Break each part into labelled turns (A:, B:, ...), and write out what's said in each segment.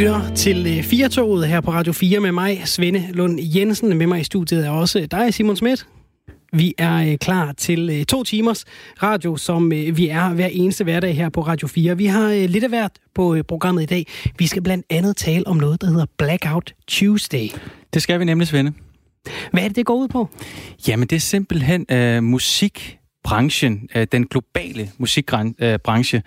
A: lytter til øh, Firetoget her på Radio 4 med mig, Svende Lund Jensen. Med mig i studiet er også dig, Simon Schmidt. Vi er øh, klar til øh, to timers radio, som vi er hver eneste hverdag her på Radio 4. Vi har lidt af hvert på programmet i dag. Vi skal blandt andet tale om noget, der hedder Blackout Tuesday.
B: Det skal vi nemlig, Svende.
A: Hvad er det, det går ud på?
B: Jamen, det er simpelthen øh, musikbranchen, øh, den globale musikbranche,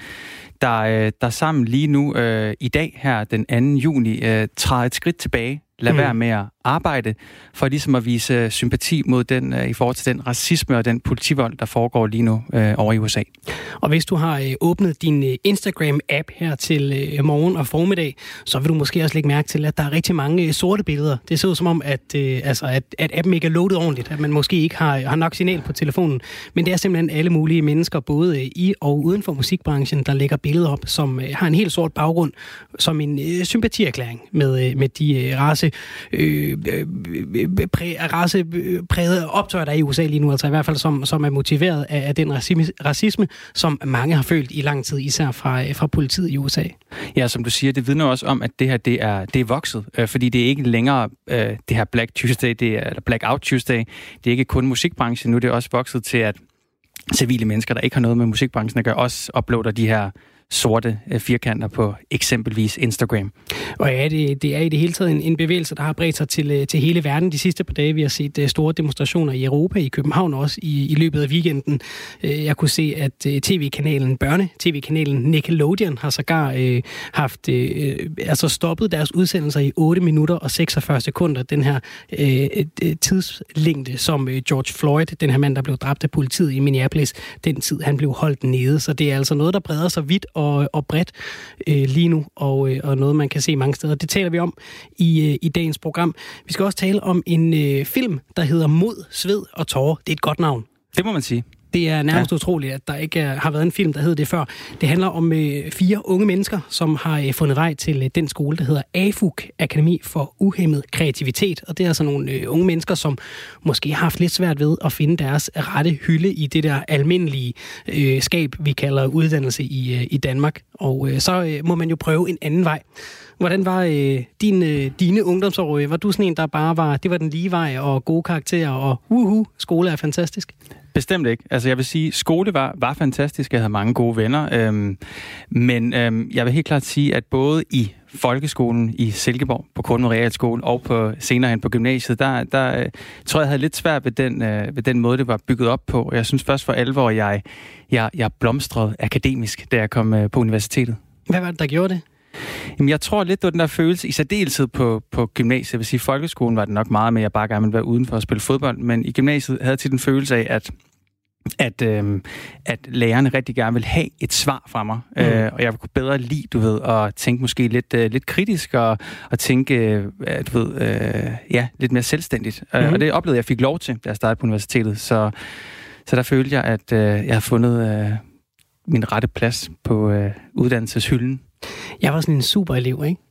B: der, øh, der sammen lige nu øh, i dag her den 2. juni øh, træder et skridt tilbage lad mm. være med at arbejde, for ligesom at vise øh, sympati mod den, øh, i forhold til den racisme og den politivold, der foregår lige nu øh, over i USA.
A: Og hvis du har øh, åbnet din Instagram-app her til morgen og formiddag, så vil du måske også lægge mærke til, at der er rigtig mange sorte billeder. Det ser ud som om, at, øh, altså, at, at appen ikke er loadet ordentligt, at man måske ikke har, har nok signal på telefonen. Men det er simpelthen alle mulige mennesker, både i og uden for musikbranchen, der lægger billeder op, som øh, har en helt sort baggrund, som en øh, sympatierklæring med, øh, med de øh, race øh, Øh, øh, præ, raceprægede øh, optøjer, der er i USA lige nu, altså i hvert fald som, som er motiveret af, af den racisme, som mange har følt i lang tid, især fra, fra politiet i USA.
B: Ja, som du siger, det vidner også om, at det her det er, det er vokset, øh, fordi det er ikke længere øh, det her Black Tuesday, det er, eller Blackout Tuesday, det er ikke kun musikbranchen, nu det er det også vokset til, at civile mennesker, der ikke har noget med musikbranchen at gøre, også uploader de her sorte øh, firkanter på eksempelvis Instagram.
A: Og ja, det, det er i det hele taget en, en bevægelse, der har bredt sig til, øh, til hele verden de sidste par dage. Vi har set øh, store demonstrationer i Europa, i København også i, i løbet af weekenden. Jeg kunne se, at tv-kanalen, børne-tv-kanalen Nickelodeon har sågar øh, haft øh, altså stoppet deres udsendelser i 8 minutter og 46 sekunder. Den her øh, tidslængde, som George Floyd, den her mand, der blev dræbt af politiet i Minneapolis, den tid, han blev holdt nede. Så det er altså noget, der breder sig vidt og, og bredt øh, lige nu, og, øh, og noget, man kan se mange steder. Det taler vi om i, øh, i dagens program. Vi skal også tale om en øh, film, der hedder Mod, Sved og Tårer. Det er et godt navn.
B: Det må man sige.
A: Det er nærmest ja. utroligt, at der ikke er, har været en film, der hed det før. Det handler om øh, fire unge mennesker, som har øh, fundet vej til øh, den skole, der hedder AFUK, Akademi for Uhemmet Kreativitet. Og det er altså nogle øh, unge mennesker, som måske har haft lidt svært ved at finde deres rette hylde i det der almindelige øh, skab, vi kalder uddannelse i, øh, i Danmark. Og øh, så øh, må man jo prøve en anden vej. Hvordan var øh, din, øh, dine ungdomsår? Var du sådan en, der bare var, det var den lige vej og gode karakterer, og uhu, skole er fantastisk?
B: Bestemt ikke. Altså jeg vil sige, skole var, var fantastisk. Jeg havde mange gode venner. Øhm, men øhm, jeg vil helt klart sige, at både i folkeskolen i Silkeborg, på Kornum Realskole og på senere hen på gymnasiet, der, der øh, tror jeg, jeg havde lidt svært ved den, øh, ved den måde, det var bygget op på. Jeg synes først for alvor, jeg, jeg, jeg blomstrede akademisk, da jeg kom øh, på universitetet.
A: Hvad var det, der gjorde det?
B: Jamen, jeg tror lidt, det var den der følelse, i særdeleshed på, på gymnasiet. Jeg vil sige, i folkeskolen var det nok meget med, at jeg bare gerne ville være uden for at spille fodbold, men i gymnasiet havde jeg tit en følelse af, at at, øh, at lærerne rigtig gerne vil have et svar fra mig, mm. øh, og jeg kunne bedre lide, du ved, at tænke måske lidt, øh, lidt kritisk, og, og tænke, øh, du ved, øh, ja, lidt mere selvstændigt. Mm. Og det oplevede jeg fik lov til, da jeg startede på universitetet, så, så der følte jeg, at øh, jeg havde fundet øh, min rette plads på øh, uddannelseshylden.
A: Jeg var sådan en super elev, ikke?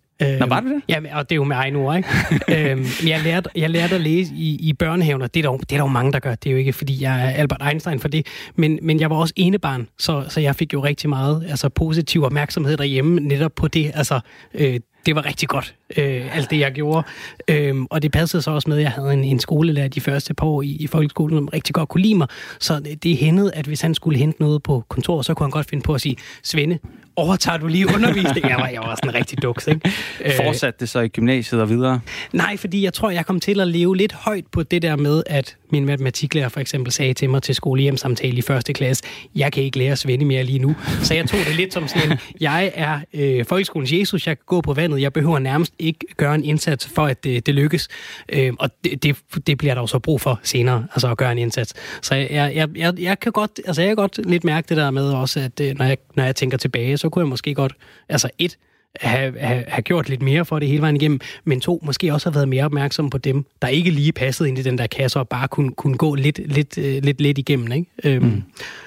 B: Nå, var det det?
A: Ja, og det er jo med egen ord, ikke? øhm, jeg, lærte, jeg lærte at læse i, i børnehaven, og det er, der, det er der jo mange, der gør. Det er jo ikke, fordi jeg er Albert Einstein for det. Men, men jeg var også enebarn, så, så jeg fik jo rigtig meget altså, positiv opmærksomhed derhjemme netop på det. Altså, øh, det var rigtig godt, øh, alt det jeg gjorde. Øhm, og det passede så også med, at jeg havde en, en skolelærer de første par år i, i folkeskolen, som rigtig godt kunne lide mig. Så det, det hændede, at hvis han skulle hente noget på kontoret, så kunne han godt finde på at sige, Svende, overtager du lige undervisning? jeg var, jeg var sådan rigtig duks, ikke?
B: Fortsatte det så i gymnasiet og videre?
A: Nej, fordi jeg tror, jeg kom til at leve lidt højt på det der med, at min matematiklærer for eksempel sagde til mig til skolehjemsamtale i første klasse, jeg kan ikke lære Svende mere lige nu. Så jeg tog det lidt som sådan en, jeg er øh, folkeskolens Jesus, jeg kan gå på vandet, jeg behøver nærmest ikke gøre en indsats for, at det, det lykkes. Øh, og det, det, det bliver der jo så brug for senere, altså at gøre en indsats. Så jeg, jeg, jeg, jeg kan godt, altså jeg kan godt lidt mærke det der med også, at øh, når jeg, når jeg tænker tilbage, så kunne jeg måske godt, altså et, have, have, have gjort lidt mere for det hele vejen igennem, men to, måske også have været mere opmærksom på dem, der ikke lige passede ind i den der kasse, og bare kunne, kunne gå lidt, lidt, uh, lidt, lidt igennem. Ikke? Øhm, mm.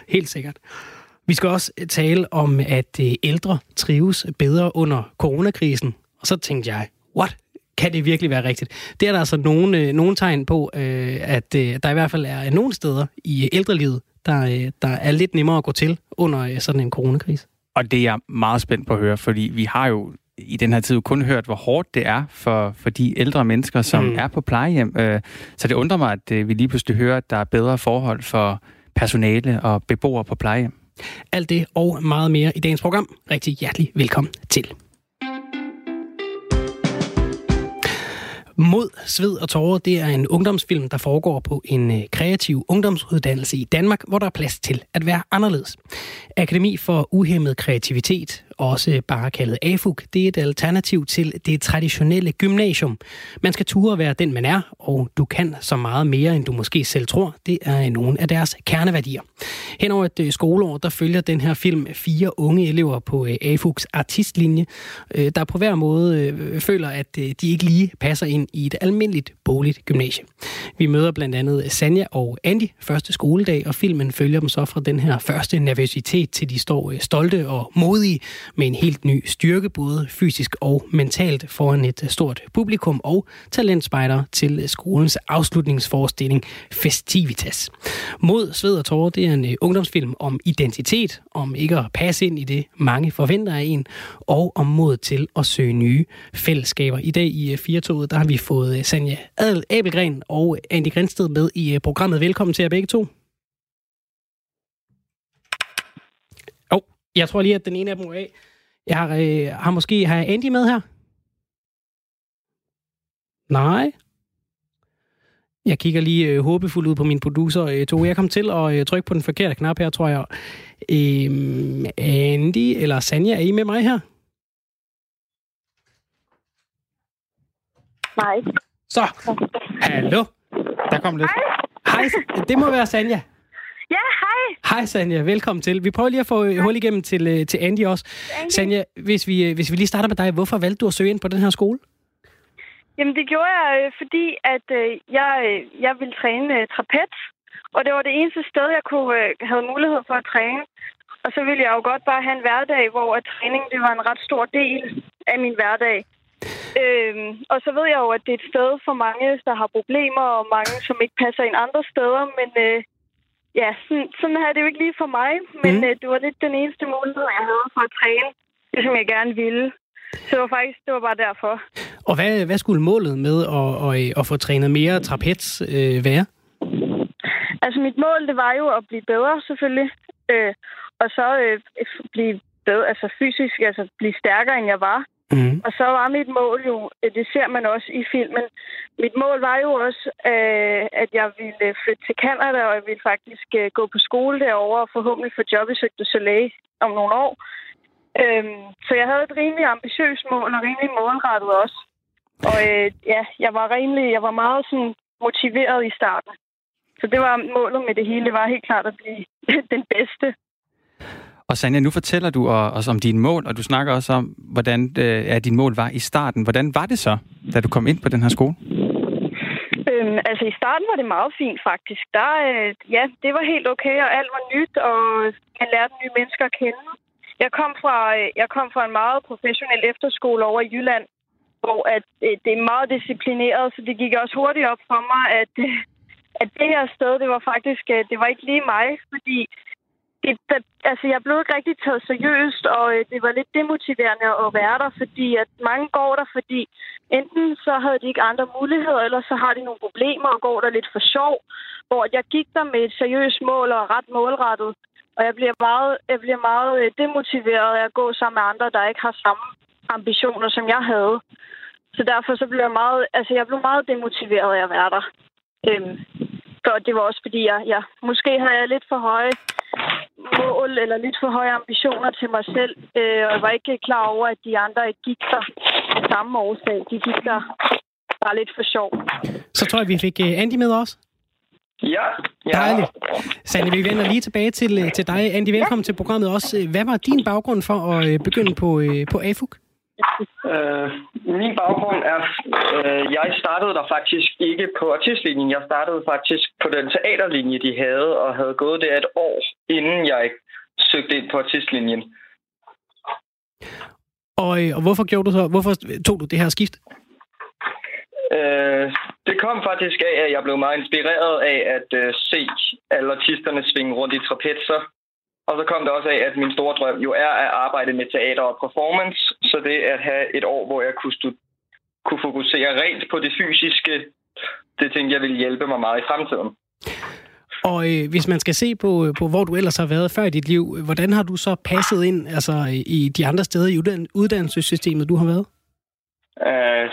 A: Helt sikkert. Vi skal også tale om, at uh, ældre trives bedre under coronakrisen. Og så tænkte jeg, what? Kan det virkelig være rigtigt? Det er der altså nogle, nogle tegn på, at der i hvert fald er nogle steder i ældrelivet, der, der er lidt nemmere at gå til under sådan en coronakrise.
B: Og det er jeg meget spændt på at høre, fordi vi har jo i den her tid kun hørt, hvor hårdt det er for, for de ældre mennesker, som mm. er på plejehjem. Øh, så det undrer mig, at øh, vi lige pludselig hører, at der er bedre forhold for personale og beboere på plejehjem.
A: Alt det og meget mere i dagens program. Rigtig hjertelig velkommen til. Mod, sved og tårer, det er en ungdomsfilm, der foregår på en øh, kreativ ungdomsuddannelse i Danmark, hvor der er plads til at være anderledes. Akademi for Uhemmet Kreativitet også bare kaldet AFUG, det er et alternativ til det traditionelle gymnasium. Man skal ture være den, man er, og du kan så meget mere, end du måske selv tror. Det er nogle af deres kerneværdier. Henover et øh, skoleår, der følger den her film fire unge elever på øh, AFUGs artistlinje, øh, der på hver måde føler, at de ikke lige passer ind i et almindeligt boligt gymnasie. Vi møder blandt andet Sanja og Andy første skoledag, og filmen følger dem så fra den her første nervøsitet til de står stolte og modige med en helt ny styrke, både fysisk og mentalt, foran et stort publikum og talentspejder til skolens afslutningsforestilling Festivitas. Mod Sved og Tårer, det er en øh, ungdomsfilm om identitet, om ikke at passe ind i det, mange forventer af en, og om mod til at søge nye fællesskaber. I dag i øh, Firtoget, der har vi fået øh, Sanja Sanja Abelgren og Andy Grænsted med i øh, programmet. Velkommen til jer begge to. Jeg tror lige, at den ene af dem er af. Jeg har, øh, har måske har Andy med her? Nej. Jeg kigger lige øh, håbefuldt ud på min producer, øh, Tove. Jeg kom til at øh, trykke på den forkerte knap her, tror jeg. Øh, Andy eller Sanja, er I med mig her?
C: Nej.
A: Så, hallo. Der kom lidt. Hej, det må være Sanja.
C: Hej
A: Sanja, velkommen til. Vi prøver lige at få hej. hul igennem til, øh, til Andy også. Andy. Sanja, hvis vi, øh, hvis vi lige starter med dig, hvorfor valgte du at søge ind på den her skole?
C: Jamen det gjorde jeg, øh, fordi at jeg, jeg ville træne trapez, og det var det eneste sted, jeg kunne have mulighed for at træne. Og så ville jeg jo godt bare have en hverdag, hvor at træning det var en ret stor del af min hverdag. Øhm, og så ved jeg jo, at det er et sted for mange, der har problemer, og mange, som ikke passer ind andre steder. Men øh, ja, sådan, sådan er det jo ikke lige for mig, men mm. øh, det var lidt den eneste mulighed, jeg havde for at træne, det som jeg gerne ville. Så det var faktisk, det var bare derfor.
A: Og hvad, hvad skulle målet med at, at, at få trænet mere trapez øh, være?
C: Altså mit mål, det var jo at blive bedre selvfølgelig. Øh, og så øh, blive bedre, altså fysisk, altså blive stærkere, end jeg var. Mm. Og så var mit mål jo, øh, det ser man også i filmen, mit mål var jo også, øh, at jeg ville flytte til Canada, og jeg ville faktisk øh, gå på skole derovre og forhåbentlig få job i Cirque du Soleil om nogle år. Øhm, så jeg havde et rimelig ambitiøst mål og rimelig målrettet også. Og øh, ja, jeg var rimelig, jeg var meget sådan motiveret i starten. Så det var målet med det hele, det var helt klart at blive den bedste.
B: Og Sanja, nu fortæller du os om dine mål, og du snakker også om, hvordan øh, ja, din mål var i starten. Hvordan var det så, da du kom ind på den her skole?
C: Øhm, altså i starten var det meget fint faktisk. Der, øh, ja, det var helt okay, og alt var nyt, og jeg lærte nye mennesker at kende. Jeg kom fra, øh, jeg kom fra en meget professionel efterskole over i Jylland, hvor at, øh, det er meget disciplineret, så det gik også hurtigt op for mig, at, øh, at det her sted, det var faktisk, øh, det var ikke lige mig, fordi det, der, altså, jeg blev ikke rigtig taget seriøst, og øh, det var lidt demotiverende at være der, fordi at mange går der, fordi enten så havde de ikke andre muligheder, eller så har de nogle problemer og går der lidt for sjov, hvor jeg gik der med et seriøst mål og ret målrettet, og jeg bliver meget, jeg bliver meget øh, demotiveret af at gå sammen med andre, der ikke har samme ambitioner, som jeg havde. Så derfor så blev jeg meget, altså jeg blev meget demotiveret af at være der. Øhm, så det var også fordi, jeg, jeg måske havde jeg lidt for høje mål eller lidt for høje ambitioner til mig selv, øh, og jeg var ikke klar over, at de andre ikke gik der af samme årsag. De gik der bare lidt for sjov.
A: Så tror jeg, vi fik øh, Andy med også.
D: Ja, ja.
A: Dejligt. Sande, vi vender lige tilbage til, øh, til dig. Andy, velkommen ja. til programmet også. Hvad var din baggrund for at begynde på, på AFUG?
D: Øh, min baggrund er, øh, jeg startede der faktisk ikke på artistlinjen. Jeg startede faktisk på den teaterlinje, de havde, og havde gået der et år, inden jeg søgte ind på artistlinjen.
A: Og, øh, og hvorfor gjorde du så? Hvorfor tog du det her skift?
D: Øh, det kom faktisk af, at jeg blev meget inspireret af at øh, se alle artisterne svinge rundt i trapetser Og så kom det også af, at min store drøm jo er at arbejde med teater og performance. Så det at have et år, hvor jeg kunne, stud- kunne fokusere rent på det fysiske, det tænkte jeg ville hjælpe mig meget i fremtiden.
A: Og øh, hvis man skal se på, på, hvor du ellers har været før i dit liv, hvordan har du så passet ind altså, i de andre steder i uddannelsessystemet, du har været?
D: Uh,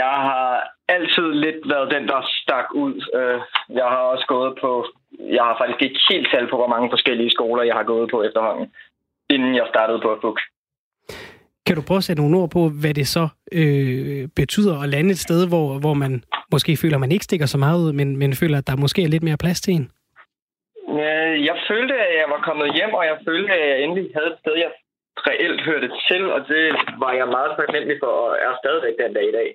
D: jeg har altid lidt været den, der stak ud. Uh, jeg har også gået på... Jeg har faktisk ikke helt tal på, hvor mange forskellige skoler, jeg har gået på efterhånden, inden jeg startede på FUG.
A: Kan du prøve at sætte nogle ord på, hvad det så øh, betyder at lande et sted, hvor, hvor man måske føler, at man ikke stikker så meget ud, men, men føler, at der måske er lidt mere plads til en?
D: Jeg følte, at jeg var kommet hjem, og jeg følte, at jeg endelig havde et sted, jeg reelt hørte til, og det var jeg meget taknemmelig for, og er stadigvæk den dag i dag.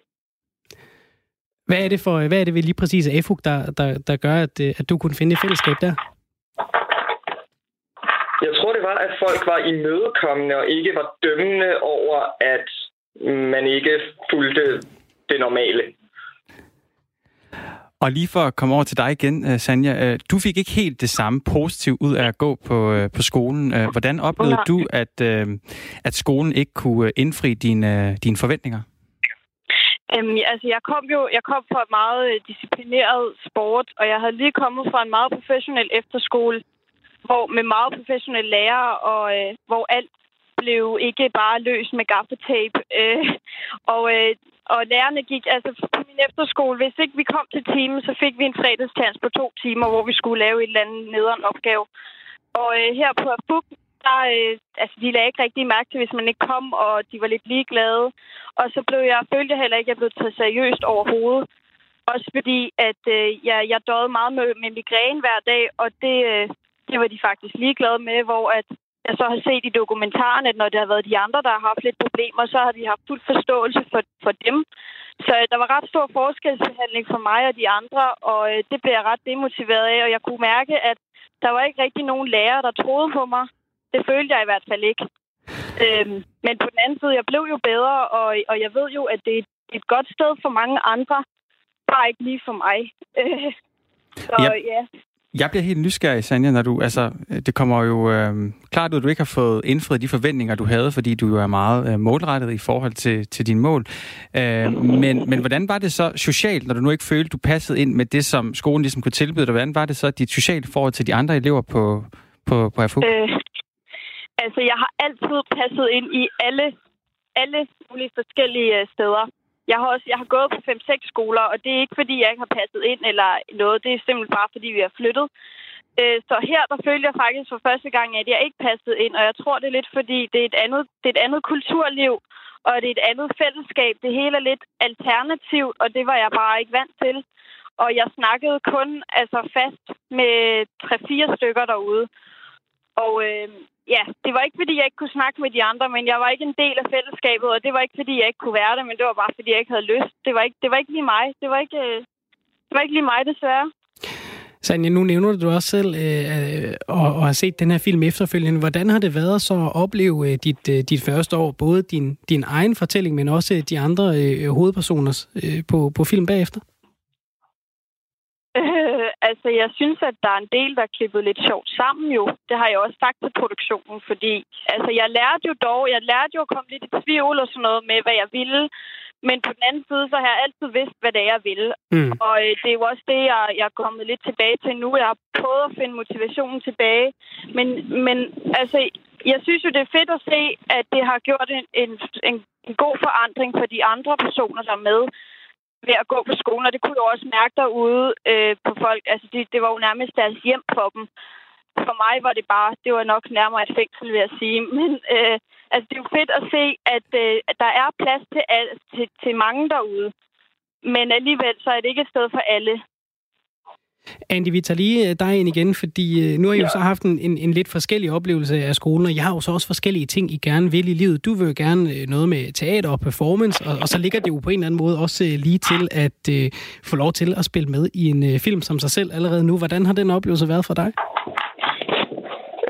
A: Hvad er det for, hvad er det ved lige præcis af FUG, der, der, der gør, at, at du kunne finde et fællesskab der?
D: Jeg tror, det var, at folk var imødekommende og ikke var dømmende over, at man ikke fulgte det normale.
B: Og lige for at komme over til dig igen, øh, Sanja. Øh, du fik ikke helt det samme positiv ud af at gå på, øh, på skolen. Hvordan oplevede du, at, at skolen ikke kunne indfri dine, dine forventninger?
C: Øhm, altså, jeg kom jo jeg kom fra et meget øh, disciplineret sport, og jeg havde lige kommet fra en meget professionel efterskole, hvor med meget professionelle lærere, og øh, hvor alt blev ikke bare løst med gaffetape. Øh, og, øh, og lærerne gik, altså på min efterskole, hvis ikke vi kom til timen, så fik vi en fredagstans på to timer, hvor vi skulle lave et eller andet nederen opgave. Og øh, her på FUG, der, øh, altså, de lagde ikke rigtig mærke til, hvis man ikke kom, og de var lidt ligeglade. Og så blev jeg, følte jeg heller ikke, at jeg blev taget seriøst overhovedet. Også fordi, at øh, jeg, jeg døde meget med, med migræne hver dag, og det, øh, det var de faktisk ligeglade med, hvor at jeg så har set i dokumentaren, at når det har været de andre, der har haft lidt problemer, så har de haft fuld forståelse for, for dem. Så øh, der var ret stor forskelsbehandling for mig og de andre, og øh, det blev jeg ret demotiveret af, og jeg kunne mærke, at der var ikke rigtig nogen lærer, der troede på mig. Det følte jeg i hvert fald ikke. Øhm, men på den anden side, jeg blev jo bedre, og, og jeg ved jo, at det er et godt sted for mange andre, bare ikke lige for mig. så ja. ja.
B: Jeg bliver helt nysgerrig, Sanja, når du, altså, det kommer jo øh, klart ud, at du ikke har fået indfriet de forventninger, du havde, fordi du jo er meget øh, målrettet i forhold til, til din mål. Øh, men, men hvordan var det så socialt, når du nu ikke følte, du passede ind med det, som skolen ligesom kunne tilbyde dig? Hvordan var det så dit sociale forhold til de andre elever på, på, på FU? Øh,
C: altså, jeg har altid passet ind i alle, alle mulige forskellige øh, steder. Jeg har også jeg har gået på 5-6 skoler, og det er ikke, fordi jeg ikke har passet ind eller noget. Det er simpelthen bare, fordi vi har flyttet. Øh, så her, der følte jeg faktisk for første gang, at jeg ikke passede ind, og jeg tror, det er lidt, fordi det er et andet, det er et andet kulturliv, og det er et andet fællesskab. Det hele er lidt alternativt, og det var jeg bare ikke vant til. Og jeg snakkede kun altså fast med 3-4 stykker derude. Og øh, ja, det var ikke, fordi jeg ikke kunne snakke med de andre, men jeg var ikke en del af fællesskabet, og det var ikke, fordi jeg ikke kunne være det, men det var bare, fordi jeg ikke havde lyst. Det var ikke, det var ikke lige mig. Det var ikke, øh, det var ikke lige mig, desværre.
A: Sanja, nu nævner du også selv øh, og, og har set den her film efterfølgende. Hvordan har det været så at opleve øh, dit, øh, dit første år, både din, din egen fortælling, men også de andre øh, hovedpersoners øh, på, på film bagefter?
C: Altså, jeg synes, at der er en del, der er klippet lidt sjovt sammen jo. Det har jeg også sagt til produktionen, fordi altså, jeg lærte jo dog, jeg lærte jo at komme lidt i tvivl og sådan noget med, hvad jeg ville. Men på den anden side, så har jeg altid vidst, hvad det er, jeg vil. Mm. Og øh, det er jo også det, jeg, jeg er kommet lidt tilbage til nu. Jeg har prøvet at finde motivationen tilbage. Men, men altså, jeg synes jo, det er fedt at se, at det har gjort en, en, en, en god forandring for de andre personer, der er med ved at gå på skolen, og det kunne jeg også mærke derude øh, på folk. Altså, det, det var jo nærmest deres hjem for dem. For mig var det bare, det var nok nærmere et fængsel, vil jeg sige. Men øh, altså, det er jo fedt at se, at, øh, at der er plads til, til, til mange derude. Men alligevel, så er det ikke et sted for alle.
A: Andy, vi tager lige øh, dig ind igen, fordi øh, nu har I ja. jo så haft en, en, en lidt forskellig oplevelse af skolen, og jeg har jo så også forskellige ting, I gerne vil i livet. Du vil jo gerne øh, noget med teater og performance, og, og så ligger det jo på en eller anden måde også lige til at uh, få lov til at spille med i en uh, film som sig selv allerede nu. Hvordan har den oplevelse været for dig?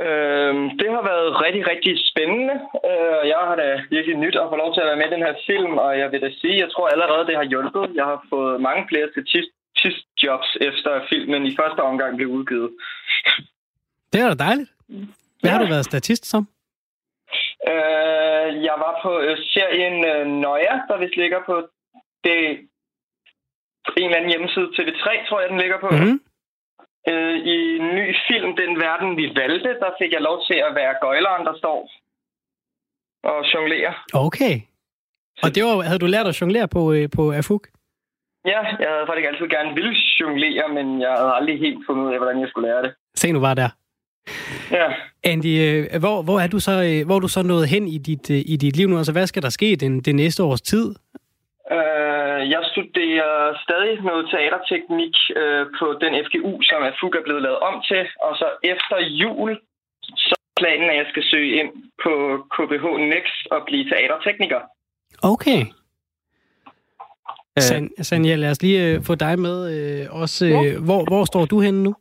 D: Øhm, det har været rigtig, rigtig spændende. Øh, jeg har da virkelig nyt at få lov til at være med i den her film, og jeg vil da sige, jeg tror allerede, det har hjulpet. Jeg har fået mange flere statist jobs efter filmen i første omgang blev udgivet.
A: Det er da dejligt. Hvad har du været statist som?
D: Øh, jeg var på øh, serien øh, Nøja, der vist ligger på det en eller anden hjemmeside. TV3, tror jeg, den ligger på.
A: Mm.
D: Øh, I en ny film, Den Verden, vi valgte, der fik jeg lov til at være gøjleren, der står og jonglerer.
A: Okay. Og det var, havde du lært at jonglere på, øh, på AFUG?
D: Ja, jeg havde faktisk altid gerne ville jonglere, men jeg havde aldrig helt fundet ud af, hvordan jeg skulle lære det.
A: Se nu var der.
D: Ja.
A: Andy, øh, hvor, hvor, er du så, øh, hvor er du så nået hen i dit, øh, i dit liv nu? Altså, hvad skal der ske den, det næste års tid?
D: Øh, jeg studerer stadig noget teaterteknik øh, på den FGU, som er FUG er blevet lavet om til. Og så efter jul, så er planen, at jeg skal søge ind på KBH Next og blive teatertekniker.
A: Okay.
B: Øh,
A: San, Sanja, lad os lige øh, få dig med øh, også. Øh, hvor, hvor står du henne nu?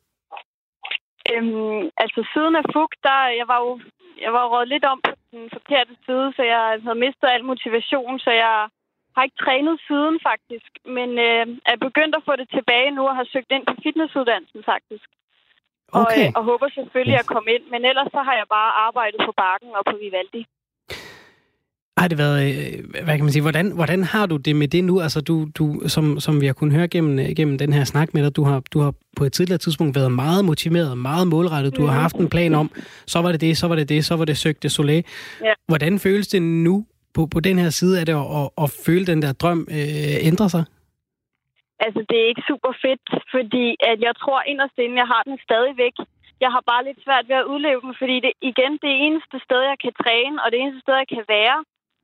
C: Øhm, altså siden af FUG, der jeg var jo jeg var rådet lidt om på den forkerte side, så jeg havde mistet al motivation, så jeg har ikke trænet siden faktisk, men øh, er begyndt at få det tilbage nu og har søgt ind på fitnessuddannelsen faktisk. Og,
A: Okay.
C: øh, og håber selvfølgelig at komme ind, men ellers så har jeg bare arbejdet på Bakken og på Vivaldi.
A: Har det været, øh, hvad kan man sige, hvordan, hvordan har du det med det nu? Altså du, du som, som vi har kunnet høre gennem, øh, gennem den her snak med dig, du har, du har på et tidligere tidspunkt været meget motiveret, meget målrettet. Du har haft en plan om, så var det det, så var det det, så var det søgt det soleil.
C: Ja.
A: Hvordan føles det nu på, på den her side af det, at, at, at føle den der drøm øh, ændre sig?
C: Altså, det er ikke super fedt, fordi at jeg tror inderst inde, jeg har den stadigvæk. Jeg har bare lidt svært ved at udleve den, fordi det igen, det eneste sted, jeg kan træne, og det eneste sted, jeg kan være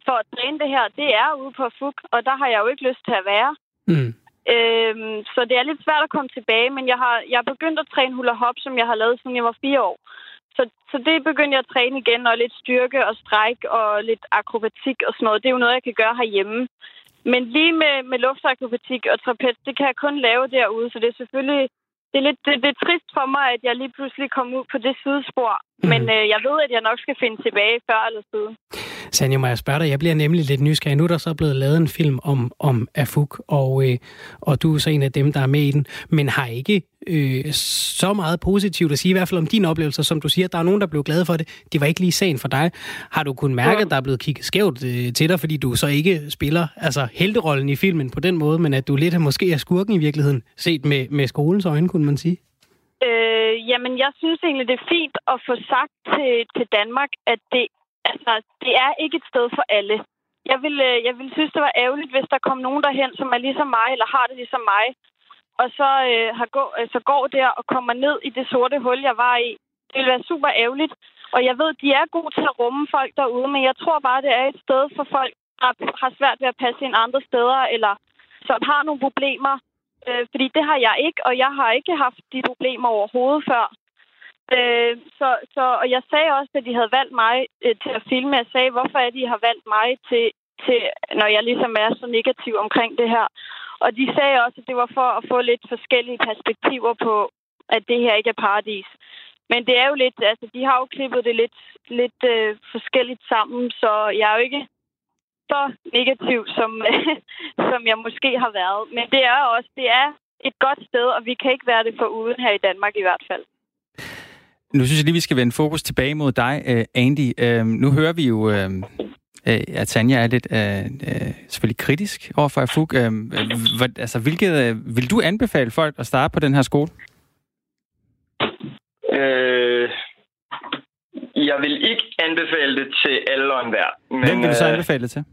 C: for at træne det her, det er ude på FUG, og der har jeg jo ikke lyst til at være.
A: Mm.
C: Øhm, så det er lidt svært at komme tilbage, men jeg har, jeg er begyndt at træne hula hop, som jeg har lavet, siden jeg var fire år. Så, så det begyndte jeg at træne igen, og lidt styrke og stræk og lidt akrobatik og sådan noget. Det er jo noget, jeg kan gøre herhjemme. Men lige med, med luftakrobatik og trapez, det kan jeg kun lave derude, så det er selvfølgelig... Det er, lidt, det, det er trist for mig, at jeg lige pludselig kom ud på det sidespor. Mm. Men øh, jeg ved, at jeg nok skal finde tilbage før eller siden.
A: Sanja, spørge dig, jeg bliver nemlig lidt nysgerrig. Nu er der så blevet lavet en film om, om Afuk, og, øh, og du er så en af dem, der er med i den, men har ikke øh, så meget positivt at sige, i hvert fald om din oplevelse, som du siger, der er nogen, der blev glade for det. Det var ikke lige sagen for dig. Har du kunnet mærke, at der er blevet kigget skævt øh, til dig, fordi du så ikke spiller altså helterollen i filmen på den måde, men at du lidt måske er skurken i virkeligheden, set med, med skolens øjne, kunne man sige?
C: Øh, jamen, jeg synes egentlig, det er fint at få sagt til, til Danmark, at det, altså, det er ikke et sted for alle. Jeg vil, øh, jeg vil synes, det var ærgerligt, hvis der kom nogen derhen, som er ligesom mig, eller har det ligesom mig, og så, øh, har gå, øh, så går der og kommer ned i det sorte hul, jeg var i. Det ville være super ærgerligt. Og jeg ved, de er gode til at rumme folk derude, men jeg tror bare, det er et sted for folk, der har svært ved at passe ind andre steder, eller som har nogle problemer. Øh, fordi det har jeg ikke, og jeg har ikke haft de problemer overhovedet før. Øh, så, så, og jeg sagde også, at de havde valgt mig øh, til at filme. Jeg sagde, hvorfor er det, de har valgt mig til, til, når jeg ligesom er så negativ omkring det her. Og de sagde også, at det var for at få lidt forskellige perspektiver på, at det her ikke er paradis. Men det er jo lidt, altså de har jo klippet det lidt, lidt øh, forskelligt sammen, så jeg er jo ikke så negativ, som, som jeg måske har været. Men det er også, det er et godt sted, og vi kan ikke være det for uden her i Danmark i hvert fald.
B: Nu synes jeg lige, vi skal vende fokus tilbage mod dig, øh, Andy. Øh, nu hører vi jo, øh, øh, at Tanja er lidt selvfølgelig kritisk over for AFUG. Altså, hvilket, vil du anbefale folk at starte på den her skole?
D: Øh, jeg vil ikke anbefale det til alle og enhver. Men,
B: Hvem vil du så
D: øh,
B: anbefale det til?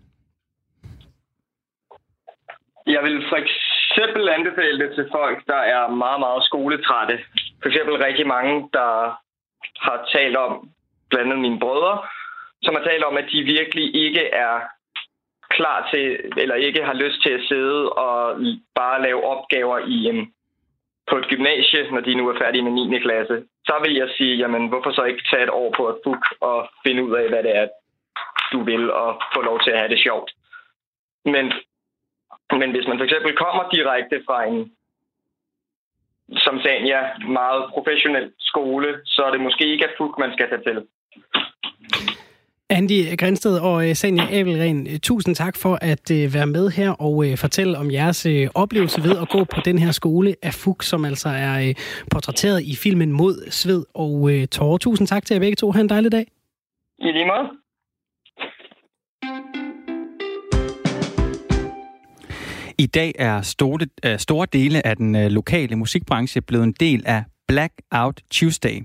D: Jeg vil for eksempel anbefale det til folk, der er meget, meget skoletrætte. For eksempel rigtig mange, der har talt om, blandt andet mine brødre, som har talt om, at de virkelig ikke er klar til, eller ikke har lyst til at sidde og bare lave opgaver i en, på et gymnasie, når de nu er færdige med 9. klasse. Så vil jeg sige, jamen hvorfor så ikke tage et år på at book og finde ud af, hvad det er, du vil, og få lov til at have det sjovt. Men men hvis man for eksempel kommer direkte fra en, som Sanja, meget professionel skole, så er det måske ikke at FUG, man skal tage til.
A: Andy Grænsted og Sanja Abelren, tusind tak for at være med her og fortælle om jeres oplevelse ved at gå på den her skole af FUG, som altså er portrætteret i filmen Mod, Sved og Tårer. Tusind tak til jer begge to. Ha' en dejlig dag.
D: I lige måde.
B: I dag er store, store dele af den øh, lokale musikbranche blevet en del af Blackout Tuesday.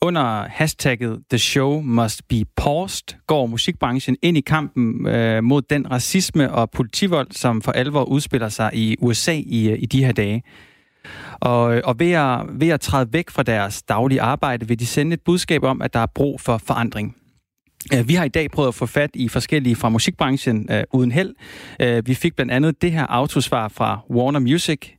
B: Under hashtagget The Show Must Be Paused går musikbranchen ind i kampen øh, mod den racisme og politivold, som for alvor udspiller sig i USA i, øh, i de her dage. Og, øh, og ved, at, ved at træde væk fra deres daglige arbejde, vil de sende et budskab om, at der er brug for forandring. Øh, vi har i dag prøvet at få fat i forskellige fra musikbranchen øh, uden held. Øh, vi fik blandt andet det her autosvar fra Warner Music.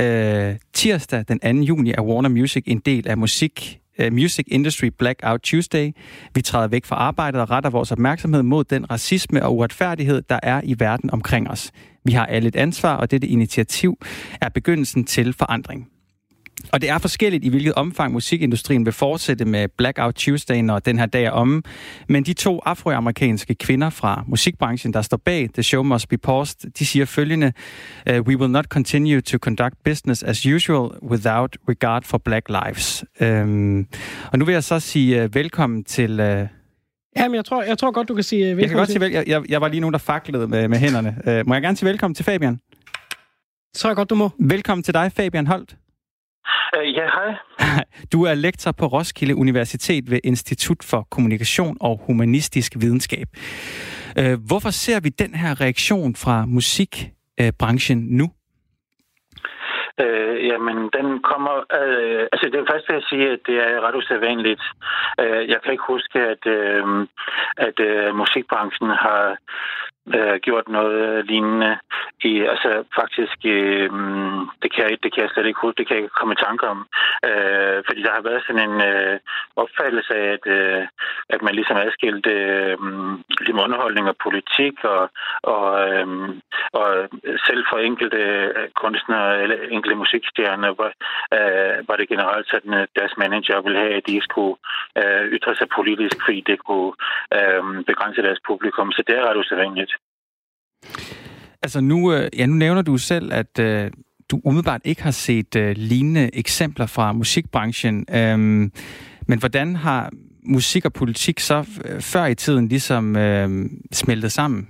B: Øh, tirsdag den 2. juni er Warner Music en del af musik uh, Music Industry Blackout Tuesday. Vi træder væk fra arbejdet og retter vores opmærksomhed mod den racisme og uretfærdighed, der er i verden omkring os. Vi har alle et ansvar, og dette initiativ er begyndelsen til forandring. Og det er forskelligt, i hvilket omfang musikindustrien vil fortsætte med Blackout Tuesday, når den her dag er omme. Men de to afroamerikanske kvinder fra musikbranchen, der står bag The Show Must Be Paused, de siger følgende, uh, We will not continue to conduct business as usual without regard for black lives. Um, og nu vil jeg så sige uh, velkommen til... Uh,
A: Jamen, jeg tror, jeg tror godt, du kan sige velkommen
B: Jeg kan godt sige vel, jeg, jeg, jeg var lige nogen, der faklede med, med hænderne. Uh, må jeg gerne sige velkommen til Fabian?
A: Så jeg godt, du må.
B: Velkommen til dig, Fabian Holt.
E: Uh, ja, hej.
B: Du er lektor på Roskilde Universitet ved Institut for Kommunikation og Humanistisk Videnskab. Uh, hvorfor ser vi den her reaktion fra musikbranchen nu?
E: Øh, jamen, den kommer... Øh, altså, det er først vil jeg sige, at det er ret usædvanligt. Øh, jeg kan ikke huske, at, øh, at øh, musikbranchen har øh, gjort noget øh, lignende. I, altså faktisk, øh, det, kan jeg, det kan jeg slet ikke huske, det kan jeg ikke komme i tanke om. Øh, fordi der har været sådan en øh, opfattelse af, at, øh, at man ligesom adskilte øh, ligesom underholdning og politik, og, og, øh, og selv for enkelte øh, kunstnere eller enkelte musikstjerner var, øh, var det generelt sådan, at deres manager ville have, at de skulle øh, ytre sig politisk, fordi det kunne øh, begrænse deres publikum. Så det er ret usædvanligt.
B: Altså nu, øh, ja, nu nævner du selv, at øh, du umiddelbart ikke har set øh, lignende eksempler fra musikbranchen. Øhm, men hvordan har musik og politik så øh, før i tiden ligesom øh, smeltet sammen?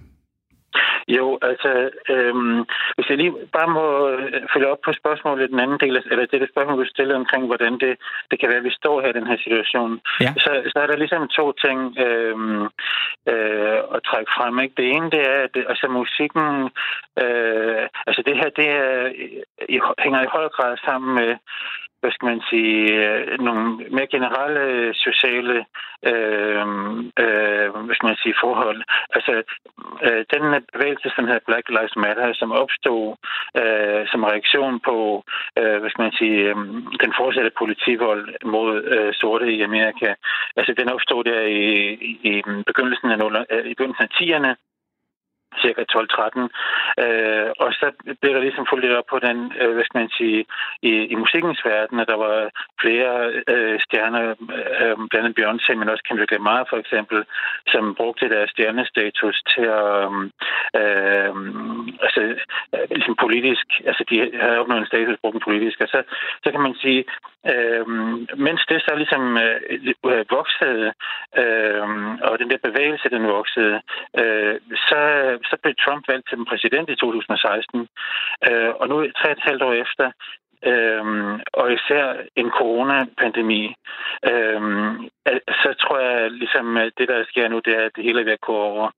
E: Jo, altså, øhm, hvis jeg lige bare må øh, følge op på spørgsmålet, den anden del, eller det, det spørgsmål, du stillede omkring, hvordan det, det kan være, at vi står her i den her situation,
B: ja.
E: så, så er der ligesom to ting øhm, øh, at trække frem. Ikke? Det ene, det er, at altså, musikken, øh, altså det her, det er, i, hænger i høj grad sammen med hvad skal man sige, øh, nogle mere generelle øh, sociale øh, øh, hvad skal man sige, forhold. Altså, øh, den bevægelse, som hedder Black Lives Matter, som opstod øh, som reaktion på, øh, hvad skal man sige, øh, den fortsatte politivold mod øh, sorte i Amerika, altså den opstod der i, i, i begyndelsen af, 0, øh, i begyndelsen af 10'erne, cirka 12-13. Øh, og så blev der ligesom fuldt lidt op på den, øh, hvad skal man sige, i, i musikkens verden, at der var flere øh, stjerner, øh, blandt andet Beyoncé, men også Kendrick Lamar for eksempel, som brugte deres stjernestatus til at, øh, øh altså, øh, ligesom politisk, altså de havde opnået en status, brugt den politisk, og så, så kan man sige, øh, mens det så ligesom øh, øh voksede, øh, og den der bevægelse, den voksede, øh, så så blev Trump valgt til den præsident i 2016. Øh, og nu, tre og et halvt år efter, Øhm, og især en coronapandemi, øhm, så tror jeg ligesom, at det, der sker nu, det er, at det hele er ved at gå over.